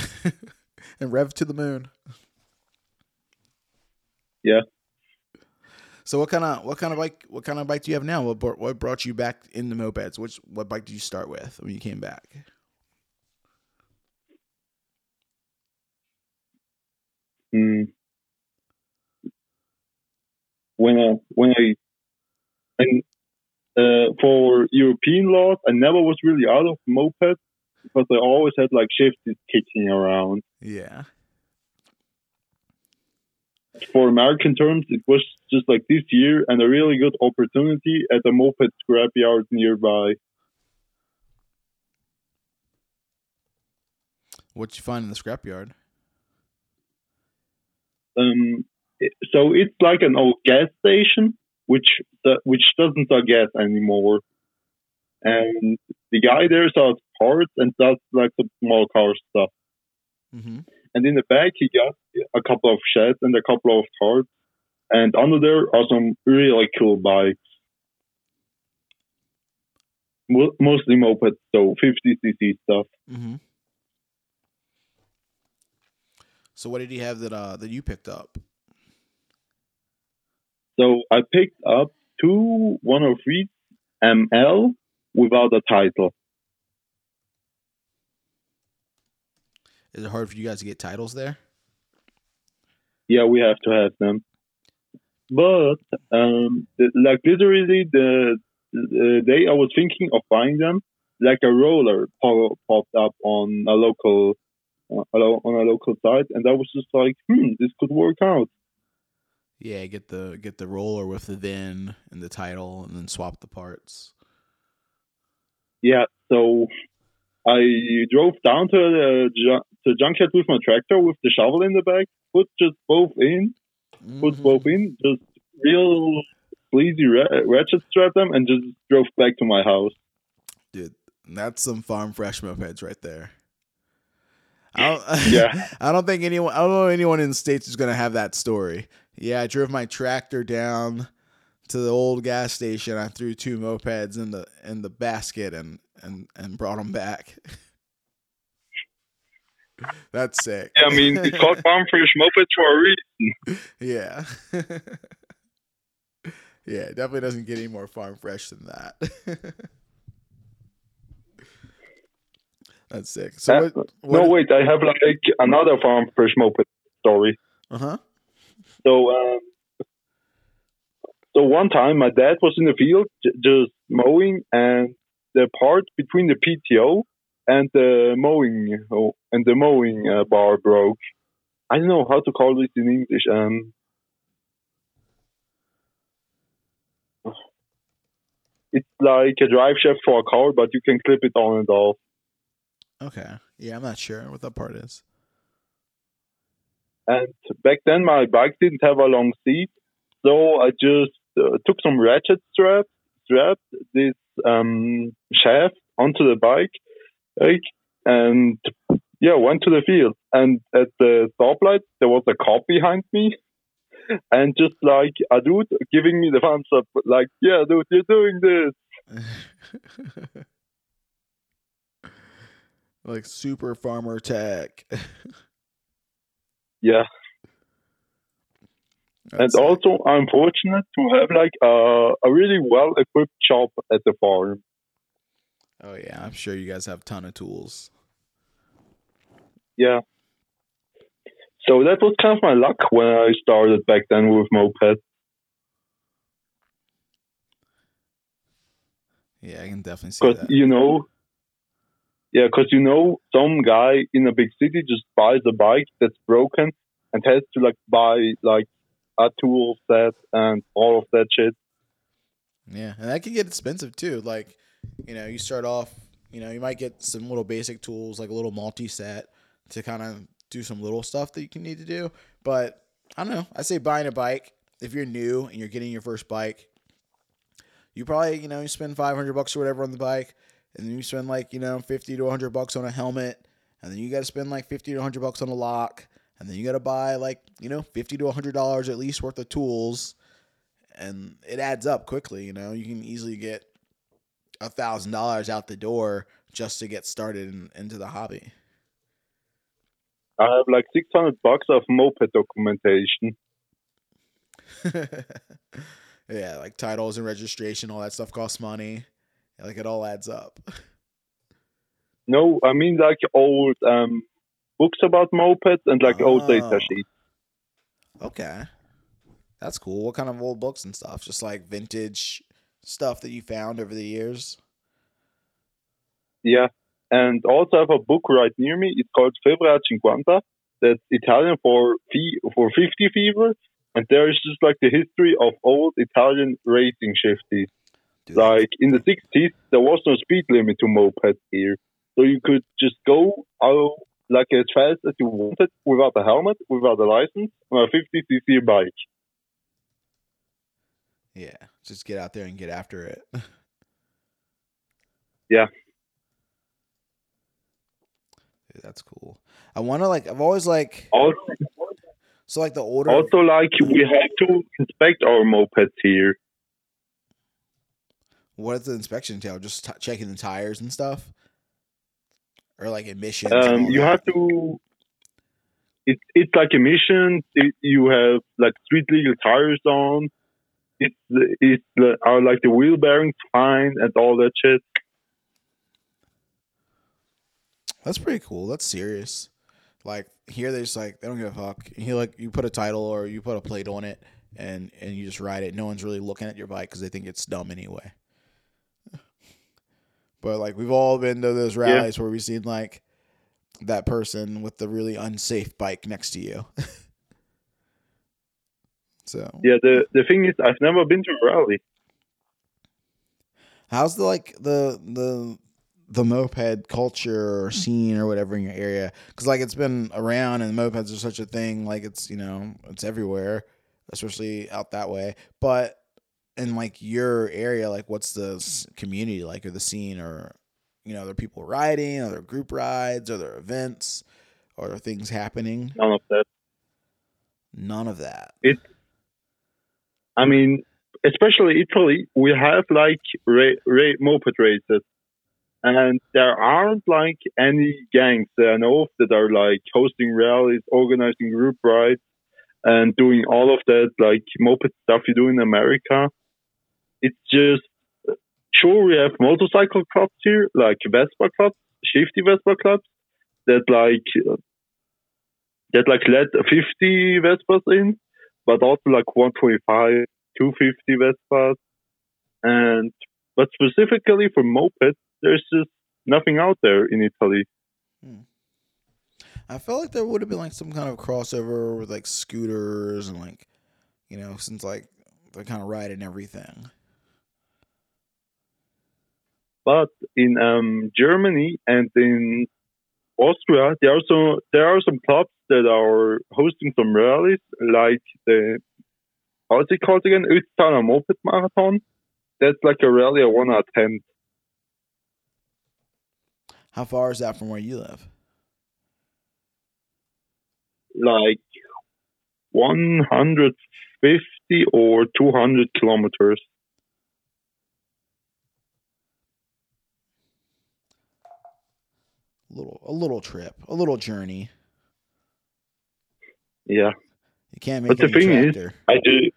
and rev to the moon. Yeah. So what kind of what kind of bike what kind of bike do you have now? What brought, what brought you back in the mopeds? Which what bike did you start with when you came back? Mm. When I when I and uh, for European laws, I never was really out of moped because I always had like shifties kicking around. Yeah. For American terms, it was just like this year and a really good opportunity at a moped scrapyard nearby. What'd you find in the scrapyard? Um, so it's like an old gas station, which which doesn't sell gas anymore. And the guy there sells parts and does like some small car stuff. Mm-hmm. And in the back, he got a couple of sheds and a couple of tarps. And under there are some really cool bikes. Mostly mopeds, so 50cc stuff. Mm-hmm. So what did he have that uh that you picked up? So I picked up two 103 ML without a title. Is it hard for you guys to get titles there? Yeah, we have to have them. But um, like literally the, the day I was thinking of buying them, like a roller popped up on a local on a local site, and I was just like, hmm, this could work out. Yeah, get the get the roller with the VIN and the title, and then swap the parts. Yeah, so I drove down to the ju- to junkyard with my tractor with the shovel in the back, put just both in, put Mhm. both in, just real sleazy ra- ratchet strap them, and just drove back to my house. Dude, that's some farm fresh mopeds right there. I don't, Yeah. I don't think anyone. I don't know anyone in the states is gonna have that story. Yeah, I drove my tractor down to the old gas station. I threw two mopeds in the in the basket and and and brought them back. That's sick. Yeah, I mean, it's called farm fresh mopeds for a reason. Yeah. yeah, it definitely doesn't get any more farm fresh than that. That's sick. So Uh, what, what no, wait, I have like another farm fresh moped story. Uh-huh. So, um, so one time my dad was in the field j- just mowing, and the part between the PTO and the mowing oh, and the mowing uh, bar broke. I don't know how to call this in English. Um, it's like a drive shaft for a car, but you can clip it on and off. Okay. Yeah, I'm not sure what that part is. And back then, my bike didn't have a long seat, so I just uh, took some ratchet straps, strapped this um, shaft onto the bike, like, and yeah, went to the field. And at the stoplight, there was a cop behind me, and just like a dude giving me the thumbs up, like, yeah, dude, you're doing this. like super farmer tech. Yeah, and That's- also I'm fortunate to have like a, a really well equipped shop at the farm. oh yeah, I'm sure you guys have a ton of tools. Yeah. So that was kind of my luck when I started back then with moped. Yeah, I can definitely see that. you know, yeah, because you know, some guy in a big city just buys a bike that's broken and has to like buy like a tool set and all of that shit. Yeah, and that can get expensive too. Like, you know, you start off, you know, you might get some little basic tools like a little multi set to kind of do some little stuff that you can need to do. But I don't know. I say buying a bike if you're new and you're getting your first bike. You probably, you know, you spend 500 bucks or whatever on the bike, and then you spend like, you know, 50 to 100 bucks on a helmet, and then you got to spend like 50 to 100 bucks on a lock, and then you got to buy like, you know, 50 to 100 dollars at least worth of tools and it adds up quickly. You know, you can easily get a thousand dollars out the door just to get started in, into the hobby. I have like 600 bucks of moped documentation. yeah, like titles and registration, all that stuff costs money. Like it all adds up. No, I mean like old um, books about mopeds and like old Oh. data sheets. Okay, that's cool. What kind of old books and stuff? Just like vintage stuff that you found over the years. Yeah. And also I have a book right near me. It's called Febbraio 50. That's Italian for fe- for 50 fever. And there is just like the history of old Italian racing shifties. Like in the 60s, there was no speed limit to mopeds here. So you could just go out like as fast as you wanted without a helmet, without a license, on a 50cc bike. yeah, just get out there and get after it. Yeah. Dude, that's cool. I want to like. I've always like. Also, So like the older. also like we have to inspect our mopeds here. What does the inspection entail? Just t- checking the tires and stuff, or like emissions. Um, you have to. It's it's like emissions. It, you have like street legal tires on. It's it's the, are like the wheel bearings fine and all that shit. That's pretty cool. That's serious. Like here, they just like they don't give a fuck. You like you put a title or you put a plate on it, and and you just ride it. No one's really looking at your bike because they think it's dumb anyway. But like we've all been to those rallies where we've seen like that person with the really unsafe bike next to you. so Yeah, the the thing is, I've never been to a rally. How's the like the the the moped culture or hmm. scene or whatever in your area? Because like it's been around and mopeds are such a thing. Like it's you know it's everywhere, especially out that way. But in like your area, like what's the community like or the scene or you know are there people riding? Are there group rides? Are there events? Are there things happening? None of that. None of that. It. I mean, especially Italy, we have like ra- ra- moped races, and there aren't like any gangs that I know of that are like hosting rallies, organizing group rides, and doing all of that like moped stuff you do in America. It's just sure we have motorcycle clubs here, like Vespa clubs, shifty Vespa clubs, that like that like let 50 Vespas in, but also like 125, 250 Vespas, and but specifically for mopeds, there's just nothing out there in Italy. Hmm. I felt like there would have been like some kind of crossover with like scooters and like, you know, since like they're kind of ride riding everything. But in um, Germany and in Austria, there are some there are some clubs that are hosting some rallies, like the how's it called again? Ötztaler Moped Marathon. That's like a rally I want to attend. How far is that from where you live? Like 150 or 200 kilometers. Little a little trip, a little journey. Yeah, You can't But make the any thing is- I do.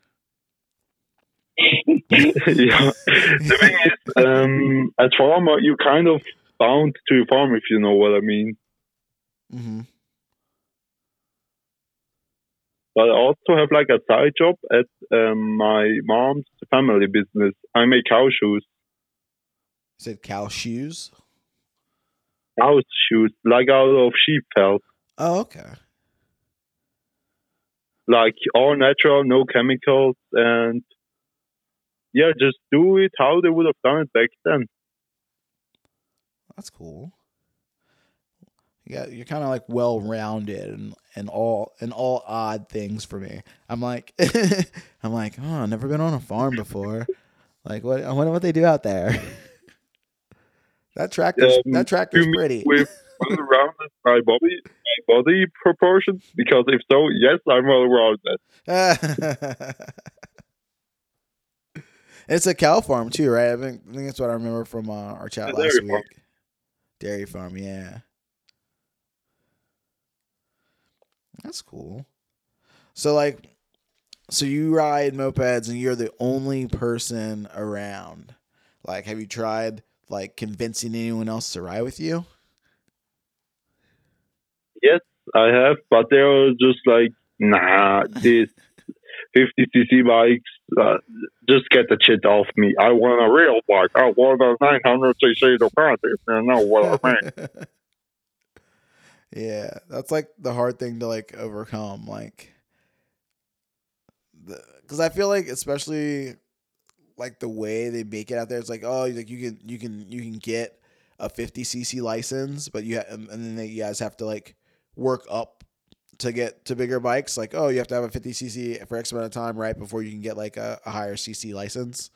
yeah, the thing is, um, as farmer, you kind of bound to your farm if you know what I mean. Mm-hmm. But I also have like a side job at um, my mom's family business. I make cow shoes, said cow shoes. Cow shoes, like out of sheep felt, Oh, okay. like all natural, no chemicals, and yeah, just do it how they would have done it back then. That's cool. Yeah, you're kind of like well rounded and and all and all odd things for me. I'm like I'm like oh I've never been on a farm before. Like what I wonder what they do out there. that tractor's Um, that tractor's pretty. With well rounded my body, my body proportions? Because if so, yes, I'm well rounded. it's a cow farm too, right? I think, I think that's what I remember from uh, our chat A last week. farm. Dairy farm, yeah. That's cool. So like so you ride mopeds and you're the only person around. Like have you tried like convincing anyone else to ride with you? Yes, I have, but they were just like, nah, this 50cc bikes, uh, just get the shit off me. I want a real bike. I want a 900cc Ducati. if You know what I mean? yeah, that's like the hard thing to like overcome. Like, because I feel like especially like the way they make it out there, it's like oh, like you can you can you can get a 50 cc license, but you ha- and then they, you guys have to like work up to get to bigger bikes. Like oh, you have to have a 50 cc for X amount of time right before you can get like a, a higher cc license.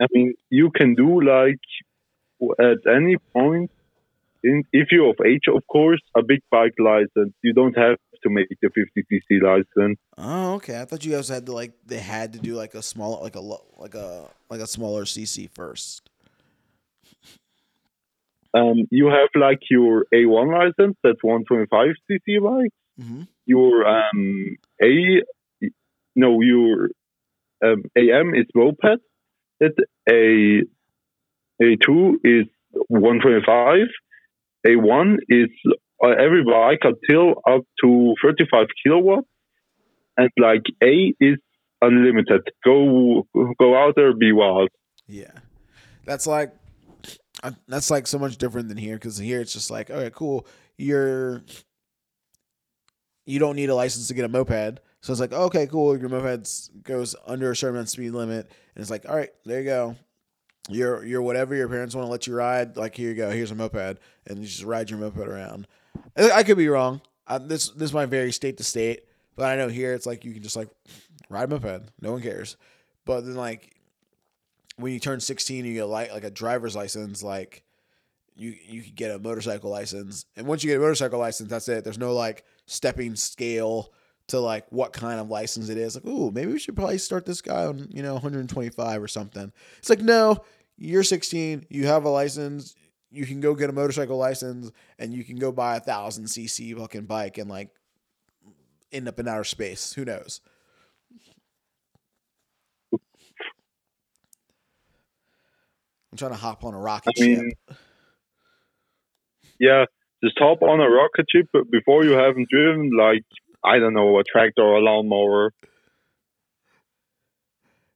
I mean, you can do like at any point, in, if you're of age, of course, a big bike license. You don't have to make the 50cc license. Oh, okay. I thought you guys had to like they had to do like a small like a like a like a smaller CC first. Um, you have like your A1 license, that's 125cc bike. Mm-hmm. Your um, A, no, your um, AM is moped. It A A2 is 125. A1 is every bike until up to 35 kilowatts, and like A is unlimited. Go go out there, be wild. Yeah, that's like uh, that's like so much different than here because here it's just like okay, cool. You're you don't need a license to get a moped, so it's like okay, cool. Your moped goes under a certain speed limit, and it's like all right, there you go. You're you're whatever your parents want to let you ride. Like here you go, here's a moped, and you just ride your moped around. I could be wrong. I, this this might vary state to state, but I know here it's like you can just like ride my moped. No one cares. But then like when you turn 16 you get a li- like a driver's license like you you could get a motorcycle license and once you get a motorcycle license that's it there's no like stepping scale to like what kind of license it is like ooh maybe we should probably start this guy on you know 125 or something it's like no you're 16 you have a license you can go get a motorcycle license and you can go buy a thousand cc fucking bike and like end up in outer space who knows i'm trying to hop on a rocket I mean, ship yeah, just hop on a rocket ship before you haven't driven like I don't know a tractor or a lawnmower.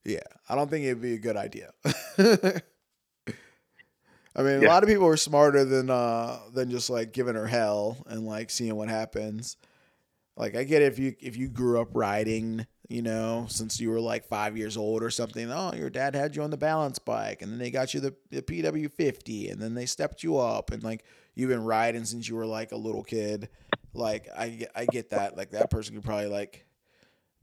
Yeah, I don't think it'd be a good idea. I mean, a lot of people are smarter than uh than just like giving her hell and like seeing what happens. Like I get it if you if you grew up riding, you know, since you were like five years old or something. Oh, your dad had you on the balance bike, and then they got you the, the PW fifty, and then they stepped you up, and like you've been riding since you were like a little kid. Like I get- I get that. Like that person could probably like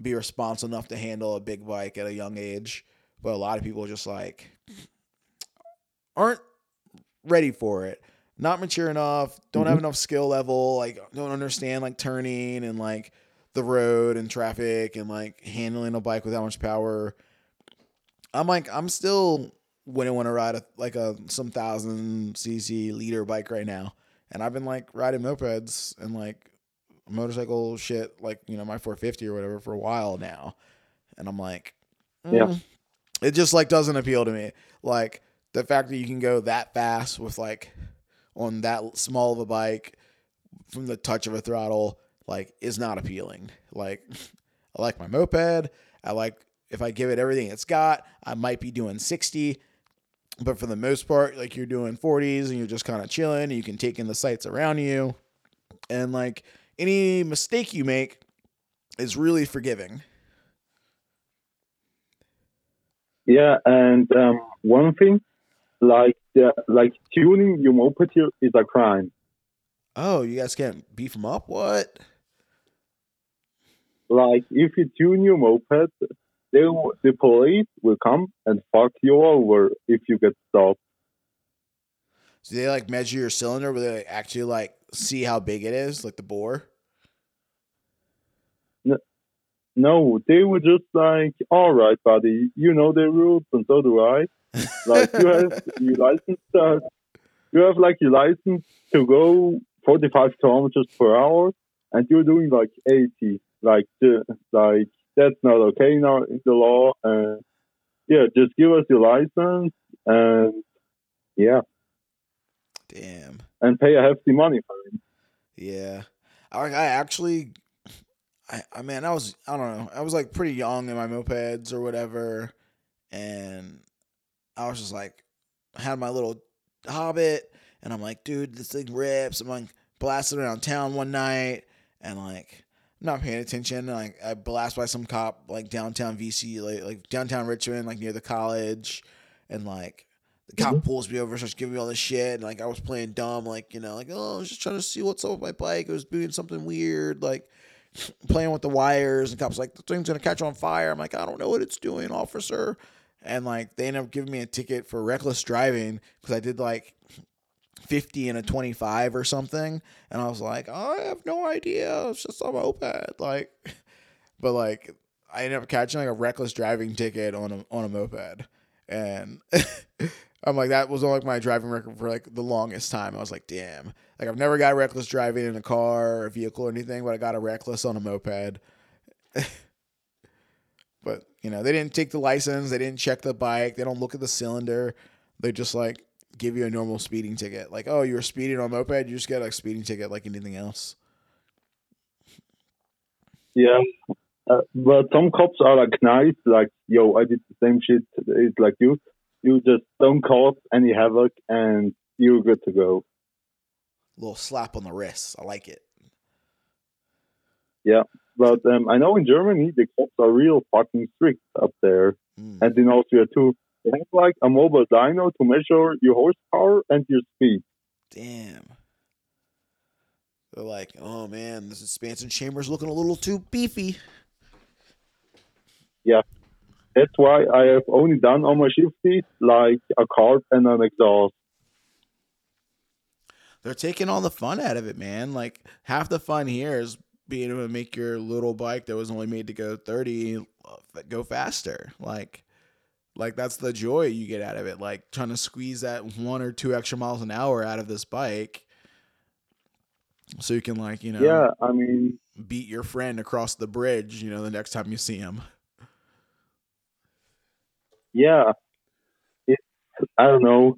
be responsible enough to handle a big bike at a young age, but a lot of people just like aren't ready for it. not mature enough, don't have enough skill level, like don't understand like turning and like the road and traffic and like handling a bike with that much power. I'm like I'm still wouldn't want to ride a like a some thousand cc liter bike right now, and I've been like riding mopeds and like motorcycle shit like you know my 450 or whatever for a while now, and I'm like, Yeah. mm, it just like doesn't appeal to me. Like the fact that you can go that fast with like on that small of a bike from the touch of a throttle like is not appealing. Like I like my moped. I like if I give it everything it's got, I might be doing 60. But for the most part, like you're doing 40s and you're just kind of chilling and you can take in the sights around you. And like any mistake you make is really forgiving. Yeah, and um, one thing, like the, like tuning your moped here is a crime. Oh, you guys can't beef them up? What? Like if you tune your moped, they will- the police will come and fuck you over if you get stopped. Do they like measure your cylinder where they like, actually like see how big it is, like the bore? No, they were just like, all right, buddy, you know the rules, and so do I. Like you have your license, uh, you have like your license to go 45 kilometers per hour, and you're doing like 80. Like, the, like that's not okay now in the law. And yeah, just give us your license, and yeah, Damn. and pay a hefty money for it. Yeah. I, I actually, I, I mean, I was, I don't know, I was like pretty young in my mopeds or whatever. And I was just like, I had my little Hobbit, and I'm like, dude, this thing rips. I'm like blasting around town one night, and like, not paying attention. And, like, I blast by some cop, like downtown VC, like, like downtown Richmond, like near the college. And like, the cop mm-hmm. pulls me over, starts giving me all this shit. And like, I was playing dumb, like, you know, like, oh, I was just trying to see what's up with my bike. It was doing something weird, like playing with the wires. And the cop's like, the thing's gonna catch on fire. I'm like, I don't know what it's doing, officer. And like, they ended up giving me a ticket for reckless driving because I did like 50 and a 25 or something. And I was like, I have no idea. It's just a moped. Like, but like, I ended up catching like a reckless driving ticket on a, on a moped. And I'm like, that was like my driving record for like the longest time. I was like, damn. Like, I've never got reckless driving in a car or a vehicle or anything, but I got a reckless on a moped. but, you know, they didn't take the license, they didn't check the bike, they don't look at the cylinder. They just like give you a normal speeding ticket. Like, oh, you were speeding on moped, you just get a speeding ticket like anything else. Yeah. Uh, but some cops are like nice, like, yo, I did the same shit. It's like you, you just don't cause any havoc and you're good to go. little slap on the wrist. I like it. But um, I know in Germany the cops are real fucking strict up there, Mm. and in Austria too. They have like a mobile dyno to measure your horsepower and your speed. Damn. They're like, oh man, this expansion chamber's looking a little too beefy. Yeah, that's why I have only done on my shifties like a carb and an exhaust. They're taking all the fun out of it, man. Like half the fun here is being able to make your little bike that was only made to go 30 uh, go faster. Like like that's the joy you get out of it. Like trying to squeeze that one or two extra miles an hour out of this bike so you can like, you know, Yeah, I mean, beat your friend across the bridge, you know, the next time you see him. yeah, it's I don't know.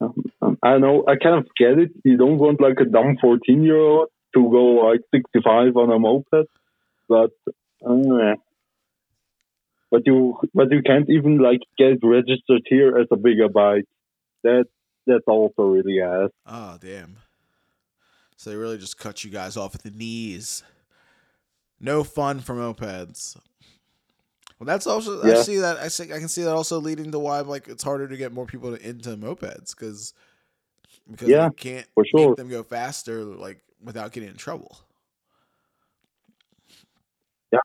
Um, I don't know. I kind of get it. You don't want like a dumb fourteen-year-old to go like sixty-five on a moped, but uh, but you but you can't even like get registered here as a bigger bike. That that's also really ass. Oh, damn. So they really just cut you guys off at the knees. No fun for mopeds. Well, that's also I see that I see I can see that also leading to why like it's harder to get more people to, into mopeds because because Yeah, you can't for sure. make them go faster like without getting in trouble. Yeah.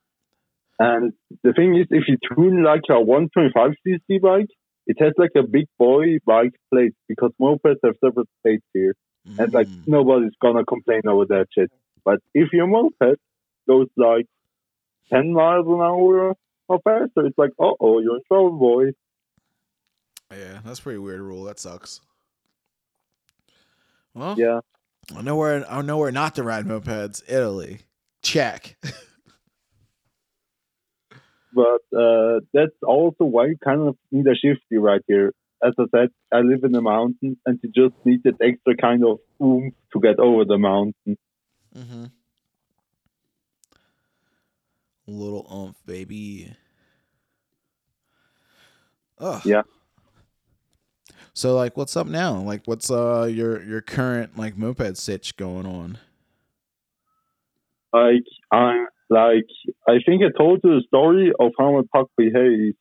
And the thing is, if you tune like a 125cc bike, it has like a big boy bike plate because mopeds have separate plates here. and like Mm. nobody's gonna complain over that shit. But if your moped goes like ten miles an hour or faster, it's like, uh oh, you're in trouble, boy. Yeah, that's a pretty weird rule. That sucks. Well, Yeah, I know where I know where not to ride mopeds. Italy, check. but uh, that's also why you kind of need a shifty right here. As I said, I live in the mountains, and you just need that extra kind of oomph to get over the mountain. mm-hmm. Little umph, baby. Oh Yeah. So like, what's up now? Like, what's uh your your current like moped sitch going on? Like I like I think I told you the story of how my puck behaves.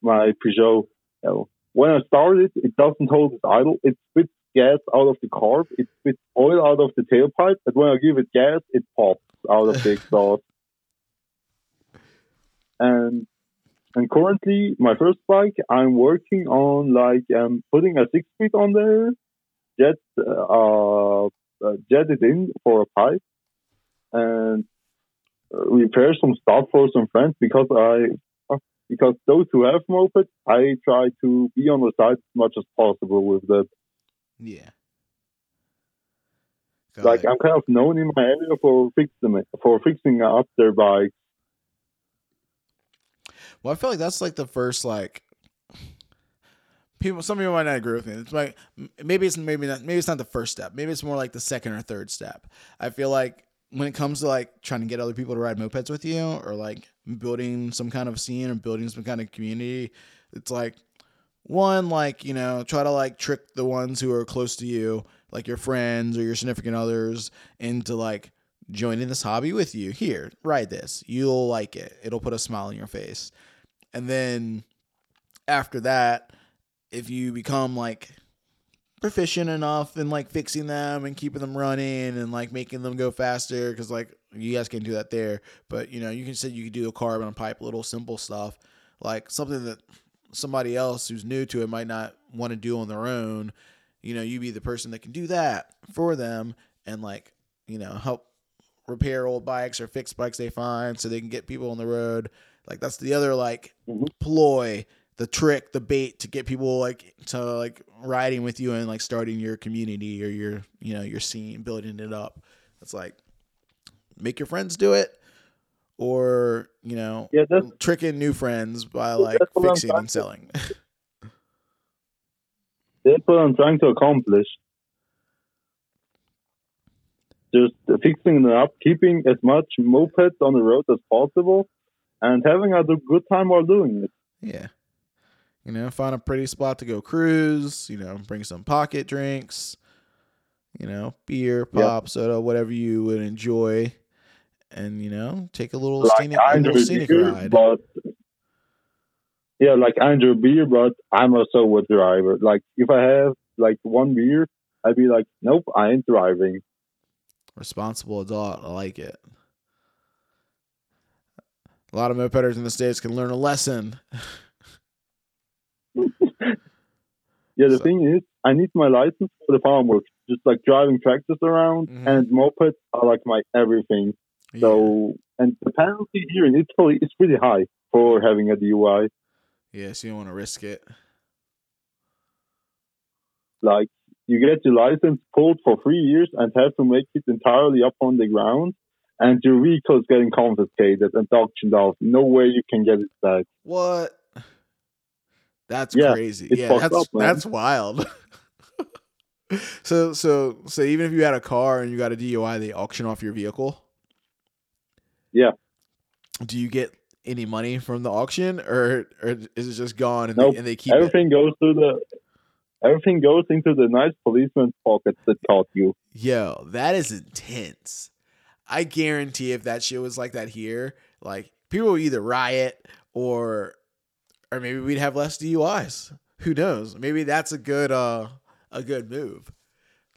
My Peugeot. Uh, When I started, it doesn't hold its idle. It spits gas out of the carb. It spits oil out of the tailpipe. But when I give it gas, it pops out of the exhaust. And and currently, my first bike, I'm working on like um, putting a six speed on there, jet uh, uh, jet it in for a pipe and uh, repair some stuff for some friends because I uh, because those who have mopeds, I try to be on the side as much as possible with that. Yeah. Got Like it. I'm kind of known in my area for fixing it, for fixing up their bikes. Well, I feel like that's like the first like people. Some people might not agree with me. It's like maybe it's maybe not maybe it's not the first step. Maybe it's more like the second or third step. I feel like when it comes to like trying to get other people to ride mopeds with you or like building some kind of scene or building some kind of community, it's like one like you know try to like trick the ones who are close to you like your friends or your significant others into like joining this hobby with you. Here ride this. You'll like it. It'll put a smile on your face. And then after that if you become like proficient enough in like fixing them and keeping them running and like making them go faster because like you guys can do that there. But you know you can say you could do a carbon and pipe little simple stuff. Like something that somebody else who's new to it might not want to do on their own. You know you be the person that can do that for them and like you know help repair old bikes or fix bikes they find so they can get people on the road like that's the other like Mhm. ploy the trick the bait to get people like to like riding with you and like starting your community or your you know your scene building it up it's like make your friends do it or you know Yeah, tricking new friends by like that's what I'm fixing and selling that's what I'm trying to accomplish. Just fixing them up, keeping as much mopeds on the road as possible, and having a good time while doing it. Yeah. You know, find a pretty spot to go cruise, you know, bring some pocket drinks, you know, beer, pop, soda, whatever you would enjoy. And, you know, take a little like scenic, a little scenic beer, ride. but yeah, like I enjoy beer, but I'm a sober driver. Like if I have like one beer, I'd be like, nope, I ain't driving. Responsible adult. I like it. A lot of mopeders in the States can learn a lesson. Yeah, the So- thing is, I need my license for the farm work, just like driving tractors around, Mhm. and mopeds are like my everything. So, and the penalty here in Italy is pretty high for having a DUI. yeah. yeah, so you don't want to risk it. Like you get your license pulled for three years and have to make it entirely up on the ground, and your vehicle is getting confiscated and auctioned off. No way you can get it back. What? That's Yeah, crazy. Yeah, that's up, that's wild. so so so even if you had a car and you got a DUI, they auction off your vehicle. Yeah. Do you get any money from the auction, or or is it just gone and, Nope. they, and they keep it? Everything goes to the everything goes into the nice policeman's pockets that caught you. Yo, that is intense. I guarantee if that shit was like that here, like people would either riot or or maybe we'd have less DUIs. Who knows? Maybe that's a good uh a good move.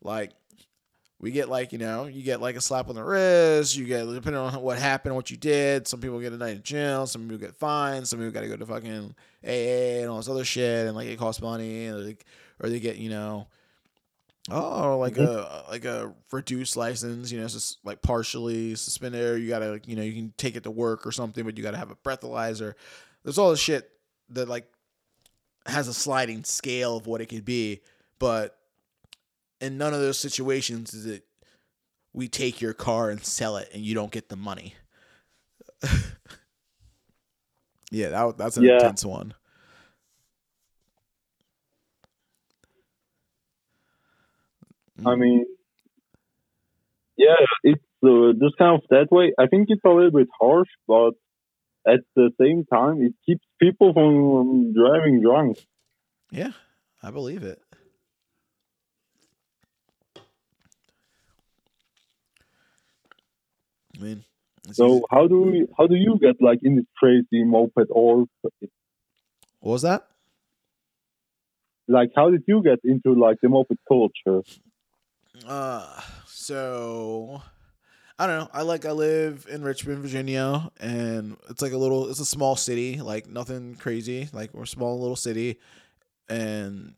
Like we get like, you know, you get like a slap on the wrist, you get depending on what happened, what you did, some people get a night in jail, some people get fined, some people gotta go to fucking AA and all this other shit and like it costs money and like or they get, you know, Oh, like mm-hmm. a like a reduced license, you know, it's just like partially suspended. Or you gotta, like, you know, you can take it to work or something, but you gotta have a breathalyzer. There's all this shit that like has a sliding scale of what it could be, but in none of those situations is it we take your car and sell it and you don't get the money. yeah, that, that's an Yeah. intense one. I mean, yeah, it's uh, just kind of that way. I think it's a little bit harsh, but at the same time, it keeps people from driving drunk. Yeah, I believe it. I mean, So easy- how do we, how do you get like in this crazy moped or what was that? like how did you get into like the moped culture? Uh, so I don't know. I like I live in Richmond, Virginia, and it's like a little. It's a small city, like nothing crazy. Like we're a small little city, and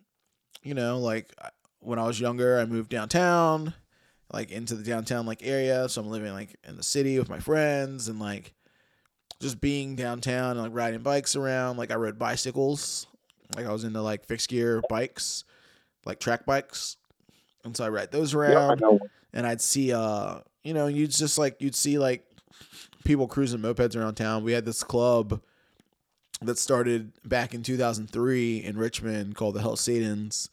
you know, like when I was younger, I moved downtown, like into the downtown like area. So I'm living like in the city with my friends, and like just being downtown and like riding bikes around. Like I rode bicycles, like I was into like fixed gear bikes, like track bikes. And so I ride those Yeah, around know. and I'd see uh you know you'd just like you'd see like people cruising mopeds around town. We had this club that started back in 2003 in Richmond called the Hell Satans,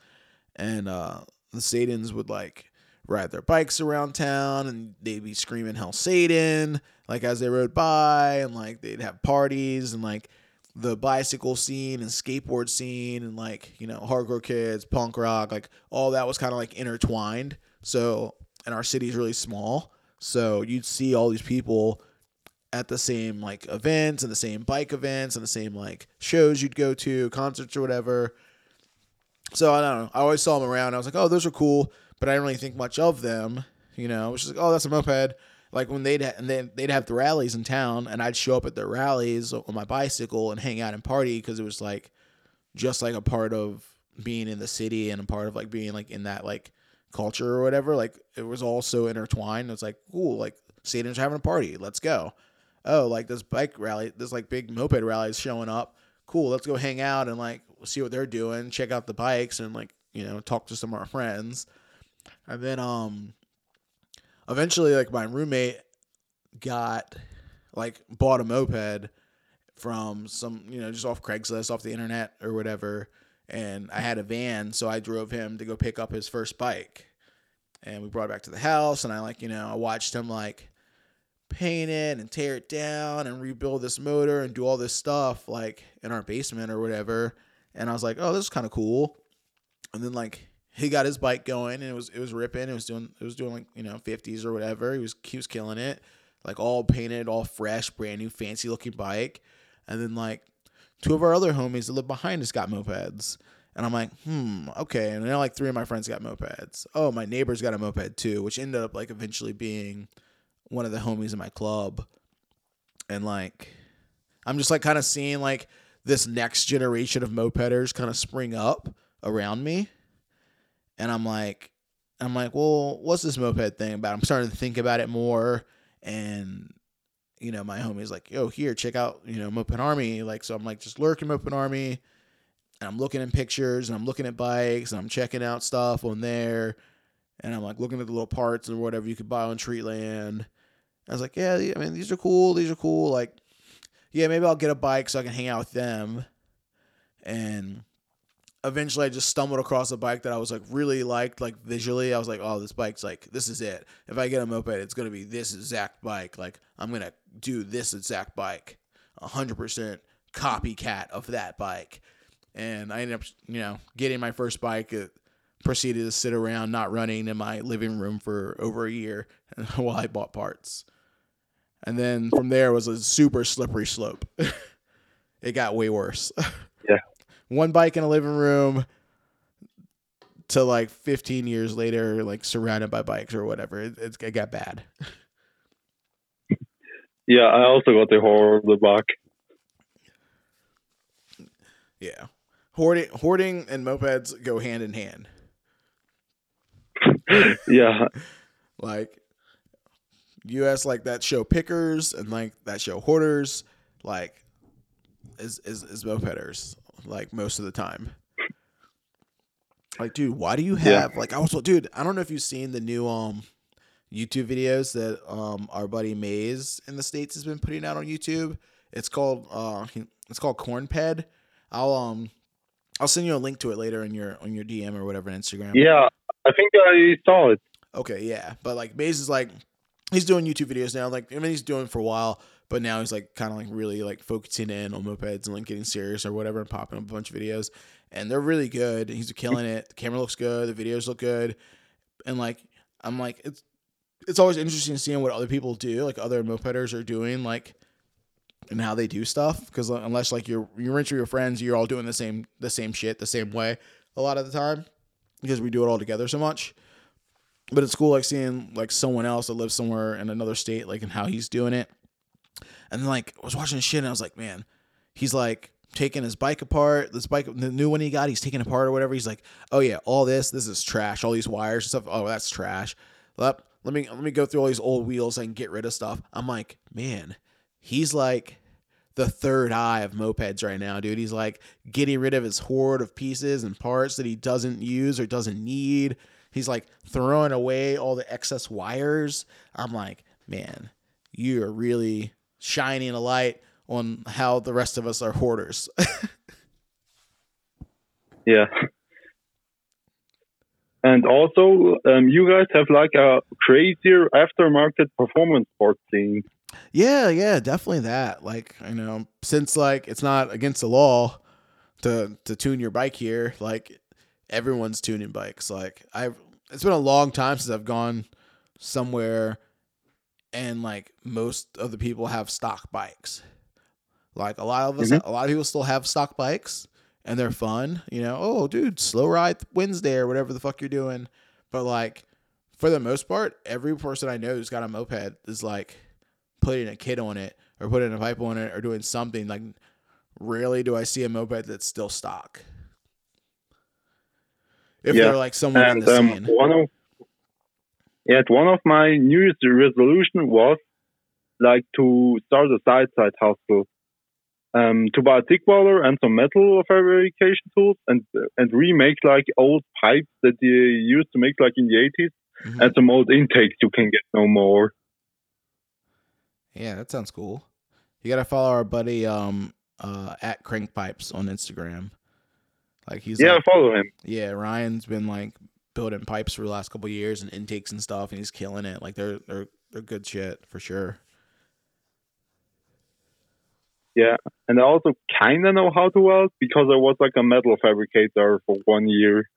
and uh, the Satans would like ride their bikes around town and they'd be screaming Hell Satan like as they rode by and like they'd have parties and like the bicycle scene and skateboard scene and like you know hardcore kids punk rock like all that was kind of like intertwined. So and our city's really small. So you'd see all these people at the same like events and the same bike events and the same like shows you'd go to concerts or whatever. So i don't know. I always saw them around. I was like oh those are cool but i didn't really think much of them you know? Was just like oh that's a moped like when they'd ha- and then they'd have the rallies in town and i'd show up at their rallies on my bicycle and hang out and party because it was like just like a part of being in the city and a part of like being like in that like culture or whatever. Like it was all so intertwined. It's like cool like satan's having a party. Let's go. Oh like this bike rally this like big moped rally is showing up. Cool let's go hang out and like see what they're doing check out the bikes and like you know talk to some of our friends. And then um eventually like my roommate got like bought a moped from some you know just off Craigslist off the internet or whatever and I had a van so I drove him to go pick up his first bike. And we brought it back to the house and I like you know I watched him like paint it and tear it down and rebuild this motor and do all this stuff like in our basement or whatever. And I was like oh this is kind of cool. And then like he got his bike going and it was it was ripping. It was doing it was doing like you know 50s or whatever. He was he was killing it. Like all painted all fresh brand new fancy looking bike. And then like two of our other homies that live behind us got mopeds. And i'm like hmm okay. And then like three of my friends got mopeds. Oh my neighbor's got a moped too which ended up like eventually being one of the homies in my club. And like i'm just like kind of seeing like this next generation of mopeders kind of spring up around me and I'm like, I'm like, well, what's this moped thing about? I'm starting to think about it more, and you know, my homie's like, yo, here, check out, you know, Moped Army. Like, so I'm like, just lurking Moped Army, and I'm looking in pictures, and I'm looking at bikes, and I'm checking out stuff on there, and I'm like looking at the little parts and whatever you could buy on Treatland. I was like, yeah, I mean, these are cool. These are cool. Like, yeah, maybe I'll get a bike so I can hang out with them, and eventually I just stumbled across a bike that I was like really liked, like visually. I was like, oh, this bike's like, this is it. If I get a moped, it's gonna be this exact bike. Like I'm gonna do this exact bike, hundred percent copycat of that bike. And I ended up, you know, getting my first bike. It proceeded to sit around not running in my living room for over a year while I bought parts. And then from there was a super slippery slope. it got way worse. Yeah. One bike in a living room to like 15 years later, like surrounded by bikes or whatever. It, it, it got bad. Yeah, I also got the horror of the back. Yeah. Hoarding, hoarding and mopeds go hand in hand. yeah, Like US like that show Pickers and like that show Hoarders, like is is is mopeders like most of the time. Like, dude, why do you Yeah. have like I was dude, I don't know if you've seen the new um YouTube videos that um our buddy Maze in the States has been putting out on YouTube. It's called uh it's called Cornped. I'll um I'll send you a link to it later in your on your DM or whatever on Instagram. yeah. I think I saw it. Okay, yeah, but like Maze is like he's doing YouTube videos now. Like I mean, he's doing for a while, but now he's like kind of like really like focusing in on mopeds and like getting serious or whatever, and popping up a bunch of videos, and they're really good. He's killing it. The camera looks good. The videos look good, and like I'm like it's it's always interesting seeing what other people do, like other mopeders are doing, like and how they do stuff. Because unless like you're you're into your friends, you're all doing the same the same shit the same way a lot of the time because we do it all together so much but it's cool like seeing like someone else that lives somewhere in another state like and how he's doing it and then like i was watching shit and i was like man he's like taking his bike apart this bike the new one he got he's taking apart or whatever he's like oh yeah all this this is trash all these wires and stuff oh that's trash let, let me let me go through all these old wheels and get rid of stuff i'm like man he's like the third eye of mopeds right now, dude. He's like getting rid of his hoard of pieces and parts that he doesn't use or doesn't need. He's like throwing away all the excess wires. I'm like, man, you are really shining a light on how the rest of us are hoarders. Yeah. And also, um, you guys have like a crazier aftermarket performance sport scene. Yeah, yeah, definitely that. Like, you know, since like it's not against the law to to tune your bike here, like everyone's tuning bikes. Like I've it's been a long time since I've gone somewhere and like most of the people have stock bikes. Like a lot of us a lot of people still have stock bikes and they're fun, you know. Oh, dude, slow ride Wednesday or whatever the fuck you're doing. But like for the most part, every person I know who's got a moped is like putting a kit on it or putting a pipe on it or doing something. Like, rarely do I see a moped that's still stock. If Yeah, they're like someone in And the um, scene. one of yeah, one of my New Year's resolution was like to start a side side hustle. Um, to buy a thick welder and some metal fabrication tools and and remake like old pipes that they used to make like in the 80s Mhm. and some old intakes you can get no more. Yeah, that sounds cool. You gotta follow our buddy um uh at Crank Pipes on Instagram. Like he's yeah, like- follow him. yeah, Ryan's been like building pipes for the last couple years and intakes and stuff, and he's killing it. Like they're they're they're good shit for sure. Yeah, and I also kind of know how to weld because I was like a metal fabricator for one year.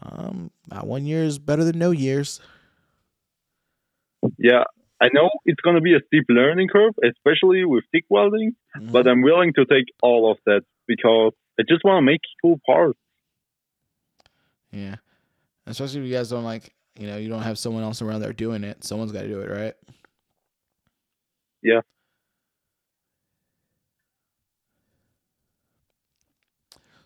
Um, one year is better than no years. Yeah, I know it's going to be a steep learning curve, especially with stick welding, Mhm. but I'm willing to take all of that because I just want to make cool parts. Yeah. Especially if you guys don't like, you know, you don't have someone else around there doing it. Someone's got to do it, right? Yeah.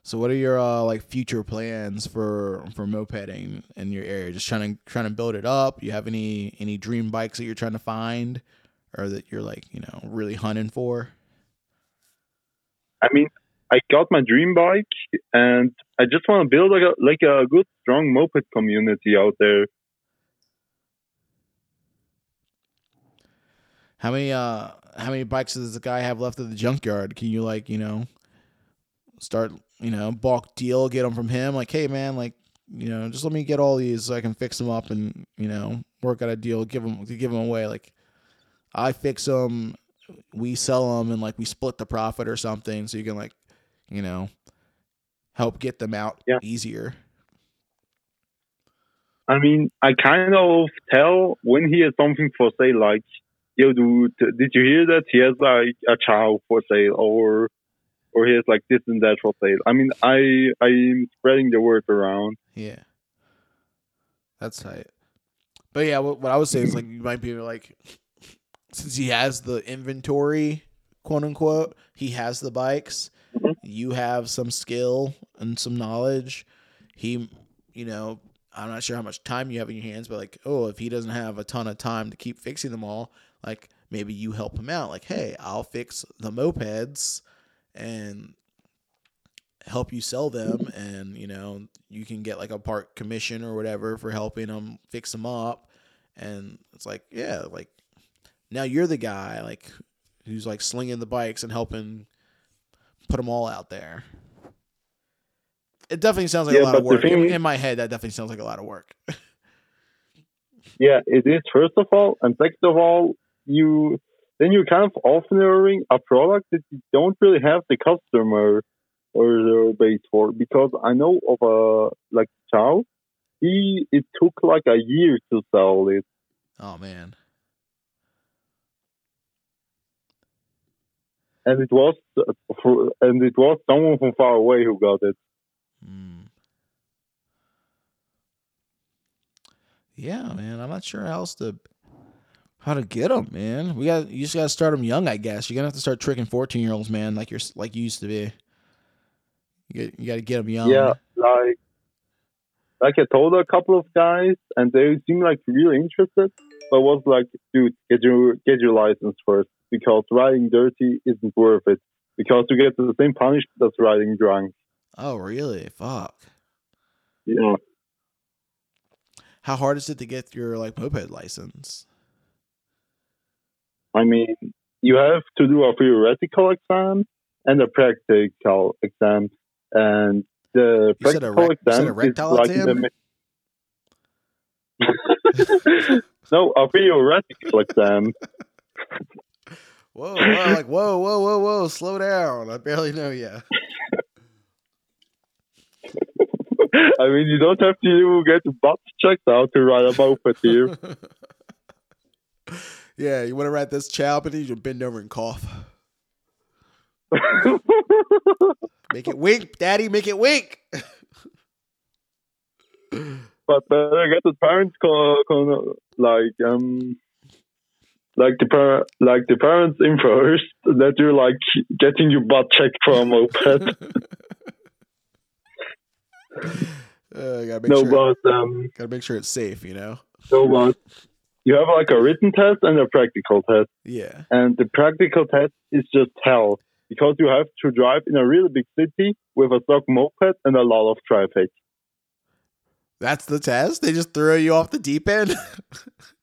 So what are your uh like future plans for for mopeding in your area? Just trying to trying to build it up. You have any any dream bikes that you're trying to find or that you're like, you know, really hunting for? I mean, I got my dream bike, and I just want to build like a like a good, strong moped community out there. How many uh how many bikes does the guy have left at the junkyard? Can you like, you know, start, you know, bulk deal, get them from him like, "Hey man, like, you know, just let me get all these so I can fix them up and, you know, work out a deal, give them give them away like I fix them, we sell them and like we split the profit or something so you can like, you know, help get them out Yeah. easier." I mean, I kind of tell when he has something for sale, like, yo, dude, did you hear that? He has like a Ciao for sale, or or he has like this and that for sale. I mean, I I'm spreading the word around. Yeah. That's tight. But yeah, what, what I would say is like you might be like since he has the inventory, quote unquote, he has the bikes, Mhm. you have some skill and some knowledge. He you know, I'm not sure how much time you have in your hands, but like, oh, if he doesn't have a ton of time to keep fixing them all, like maybe you help him out. Like, hey, I'll fix the mopeds and help you sell them, and you know you can get like a part commission or whatever for helping them fix them up. And it's like, yeah, like now you're the guy like who's like slinging the bikes and helping put them all out there. It definitely sounds like Yeah, a lot of work. In, in my head, that definitely sounds like a lot of work. Yeah, it is first of all, and second of all, you then you're kind of offering a product that you don't really have the customer or the base for. Because I know of a like Ciao, he it took like a year to sell it. oh man. And it was and it was someone from far away who got it. Mm. Yeah, man. I'm not sure how else to how to get them, man. We got you just got to start them young, I guess. You're gonna have to start tricking 14 year olds, man, like you're like you used to be. You get you got to get them young. Yeah, like like I told a couple of guys, and they seemed like really interested. But was like, dude, get your get your license first because riding dirty isn't worth it. Because you get the same punishment as riding drunk. Oh, really? Fuck. Yeah, How hard is it to get your like moped license? I mean, you have to do a theoretical exam and a practical exam, and the You practical rec- exam a is like exam? the no, a theoretical exam. Whoa, whoa, like whoa, whoa, whoa, whoa, slow down. I barely know you. I mean, you don't have to get butt checked out to ride a moped here. yeah, you want to ride this Ciao, but you to bend over and cough. Make it wink, daddy, make it wink. but better get the parents call, call like um like the par- like the parents in first that you're like getting your butt checked for a moped. Uh, gotta make no, sure, but um, gotta make sure it's safe, you know. no, but you have like a written test and a practical test, Yeah. and the practical test is just hell because you have to drive in a really big city with a stock moped and a lot of traffic. That's the test. They just throw you off the deep end.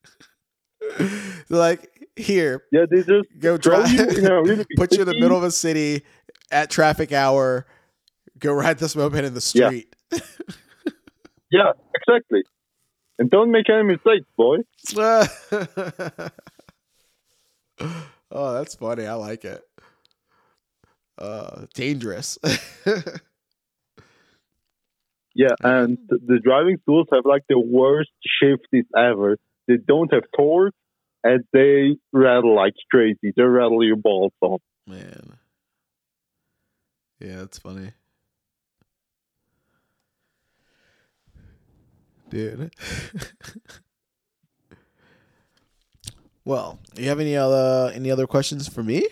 Like, here, Yeah, they just go drive. you really big put you in the middle of a city at traffic hour. Go ride this moped in the street. Yeah, exactly. And don't make any mistakes, boy. oh, that's funny. I like it. Uh, dangerous. Yeah, and the driving schools have like the worst shifties ever. They don't have torque, and they rattle like crazy. They rattle your balls off. Man. Yeah, that's funny. Dude. well, you have any other any other questions for me?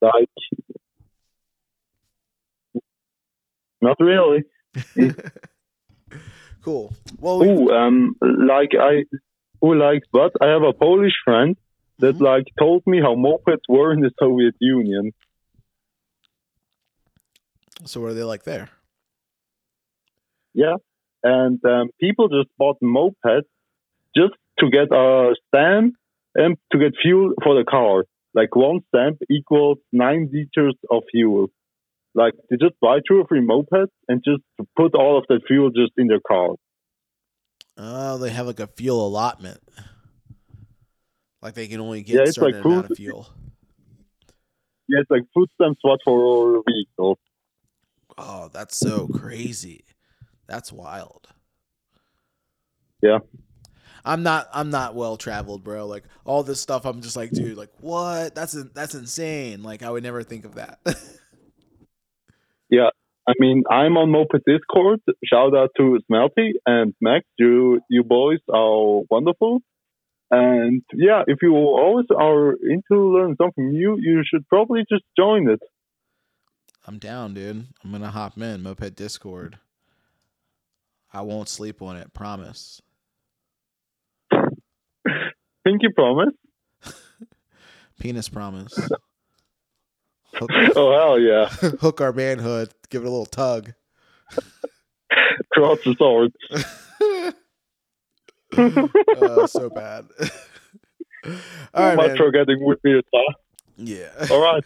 Like, not really. Cool. Well, Ooh, um, like I, who like, but I have a Polish friend that Mhm. like told me how mopeds were in the Soviet Union. so what are they like there? Yeah, and um, people just bought mopeds just to get a stamp and to get fuel for the car. Like one stamp equals nine liters of fuel. Like they just buy two or three mopeds and just put all of that fuel just in their car. Oh, they have like a fuel allotment. Like they can only get Yeah, a it's certain like amount food- of fuel. Yeah, it's like food stamps, but for vehicles. Oh, that's so crazy. That's wild. Yeah. I'm not I'm not well traveled, bro. Like all this stuff I'm just like, dude, like what? That's that's insane. Like I would never think of that. I mean, I'm on Moped Discord. Shout out to Smelty and Max. You you boys are wonderful. And yeah, if you always are into learning something new, you should probably just join it. I'm down, dude. I'm gonna hop in moped Discord. I won't sleep on it, promise. Pinky promise. Penis promise. Hook, Oh hell yeah! hook our manhood, give it a little tug. Cross the sword. Uh, so bad. All right, Much man. getting with me? Yeah. All right.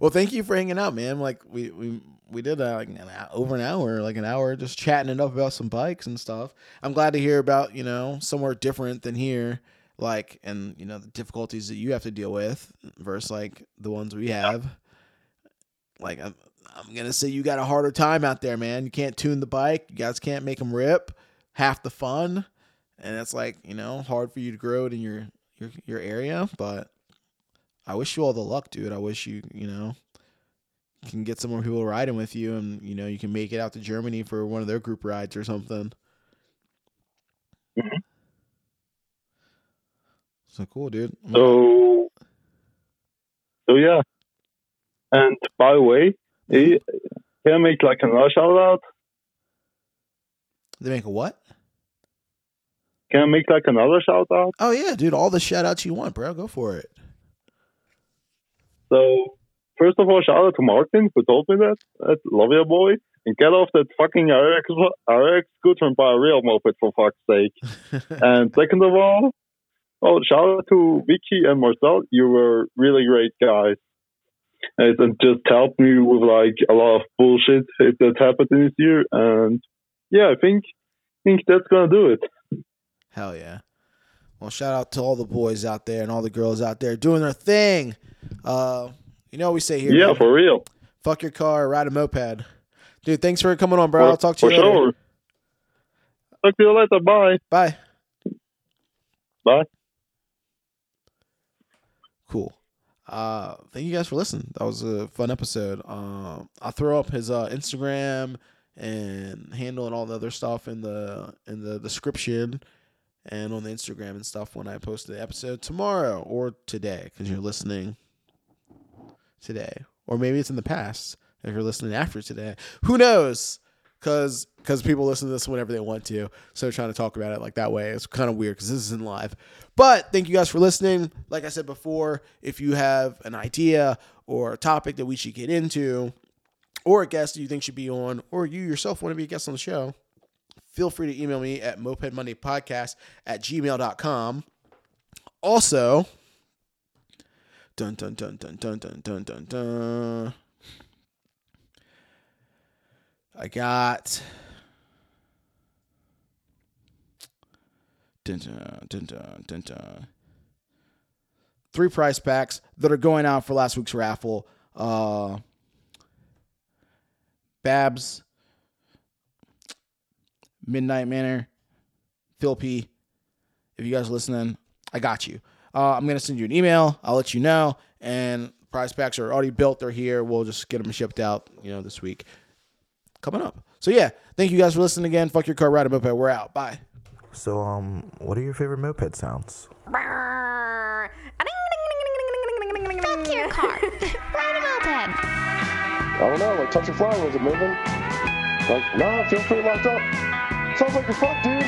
Well, thank you for hanging out, man. Like we we we did uh, like an hour, over an hour, like an hour, just chatting it up about some bikes and stuff. I'm glad to hear about you know somewhere different than here, like and you know the difficulties that you have to deal with versus like the ones we have. Like I'm I'm gonna say you got a harder time out there, man. You can't tune the bike. You guys can't make them rip. Half the fun, and it's like you know hard for you to grow it in your your your area, but. I wish you all the luck, dude. I wish you, you know, can get some more people riding with you and, you know, you can make it out to Germany for one of their group rides or something. Mhm. So cool, dude. So, so yeah. And by the way, can I make like another shout out? They make a what? Can I make like another shout out? Oh, yeah, dude. All the shout outs you want, bro. Go for it. So, first of all, shout out to Martin who told me that. Love you, boy. And get off that fucking RX, RX scooter and buy a real moped for fuck's sake. and second of all, oh, shout out to Vicky and Marcel. You were really great guys. And it just helped me with like a lot of bullshit that happened this year. And yeah, I think think that's gonna do it. Hell yeah. Well, shout out to all the boys out there and all the girls out there doing their thing. Uh, you know what we say here. Yeah, man? for real. Fuck your car, ride a moped. Dude, thanks for coming on, bro. For- I'll talk to you later. sure. Talk to you later. Bye. Bye. Bye. Cool. Uh, thank you guys for listening. That was a fun episode. Um, I'll throw up his uh, Instagram and handle and all the other stuff in the in the description and on the Instagram and stuff when I post the episode tomorrow or today because you're listening today or maybe it's in the past if you're listening after today. Who knows? Because because people listen to this whenever they want to, so trying to talk about it like that way it's kind of weird because this isn't live. But thank you guys for listening. Like I said before, if you have an idea or a topic that we should get into, or a guest you think should be on, or you yourself want to be a guest on the show, feel free to email me at mopedmondaypodcast at gmail.com. Also, dun dun dun dun dun dun dun dun dun. I got dun dun dun. Three price packs that are going out for last week's raffle. Uh Babs, Midnight Manor, Phil P. If you guys are listening, I got you. Uh, I'm gonna send you an email. I'll let you know. And prize packs are already built. They're here. We'll just get them shipped out. You know, this week coming up. So yeah, thank you guys for listening again. Fuck your car, ride a moped. We're out. Bye. So, um, what are your favorite moped sounds? Fuck your car. Ride a moped. I don't know, like touch a flower, was it moving? Like, nah, it feels pretty locked up. Sounds like you're fucked, dude.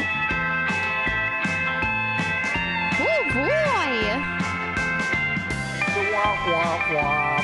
Oh boy. Wah, wah, wah. You fuck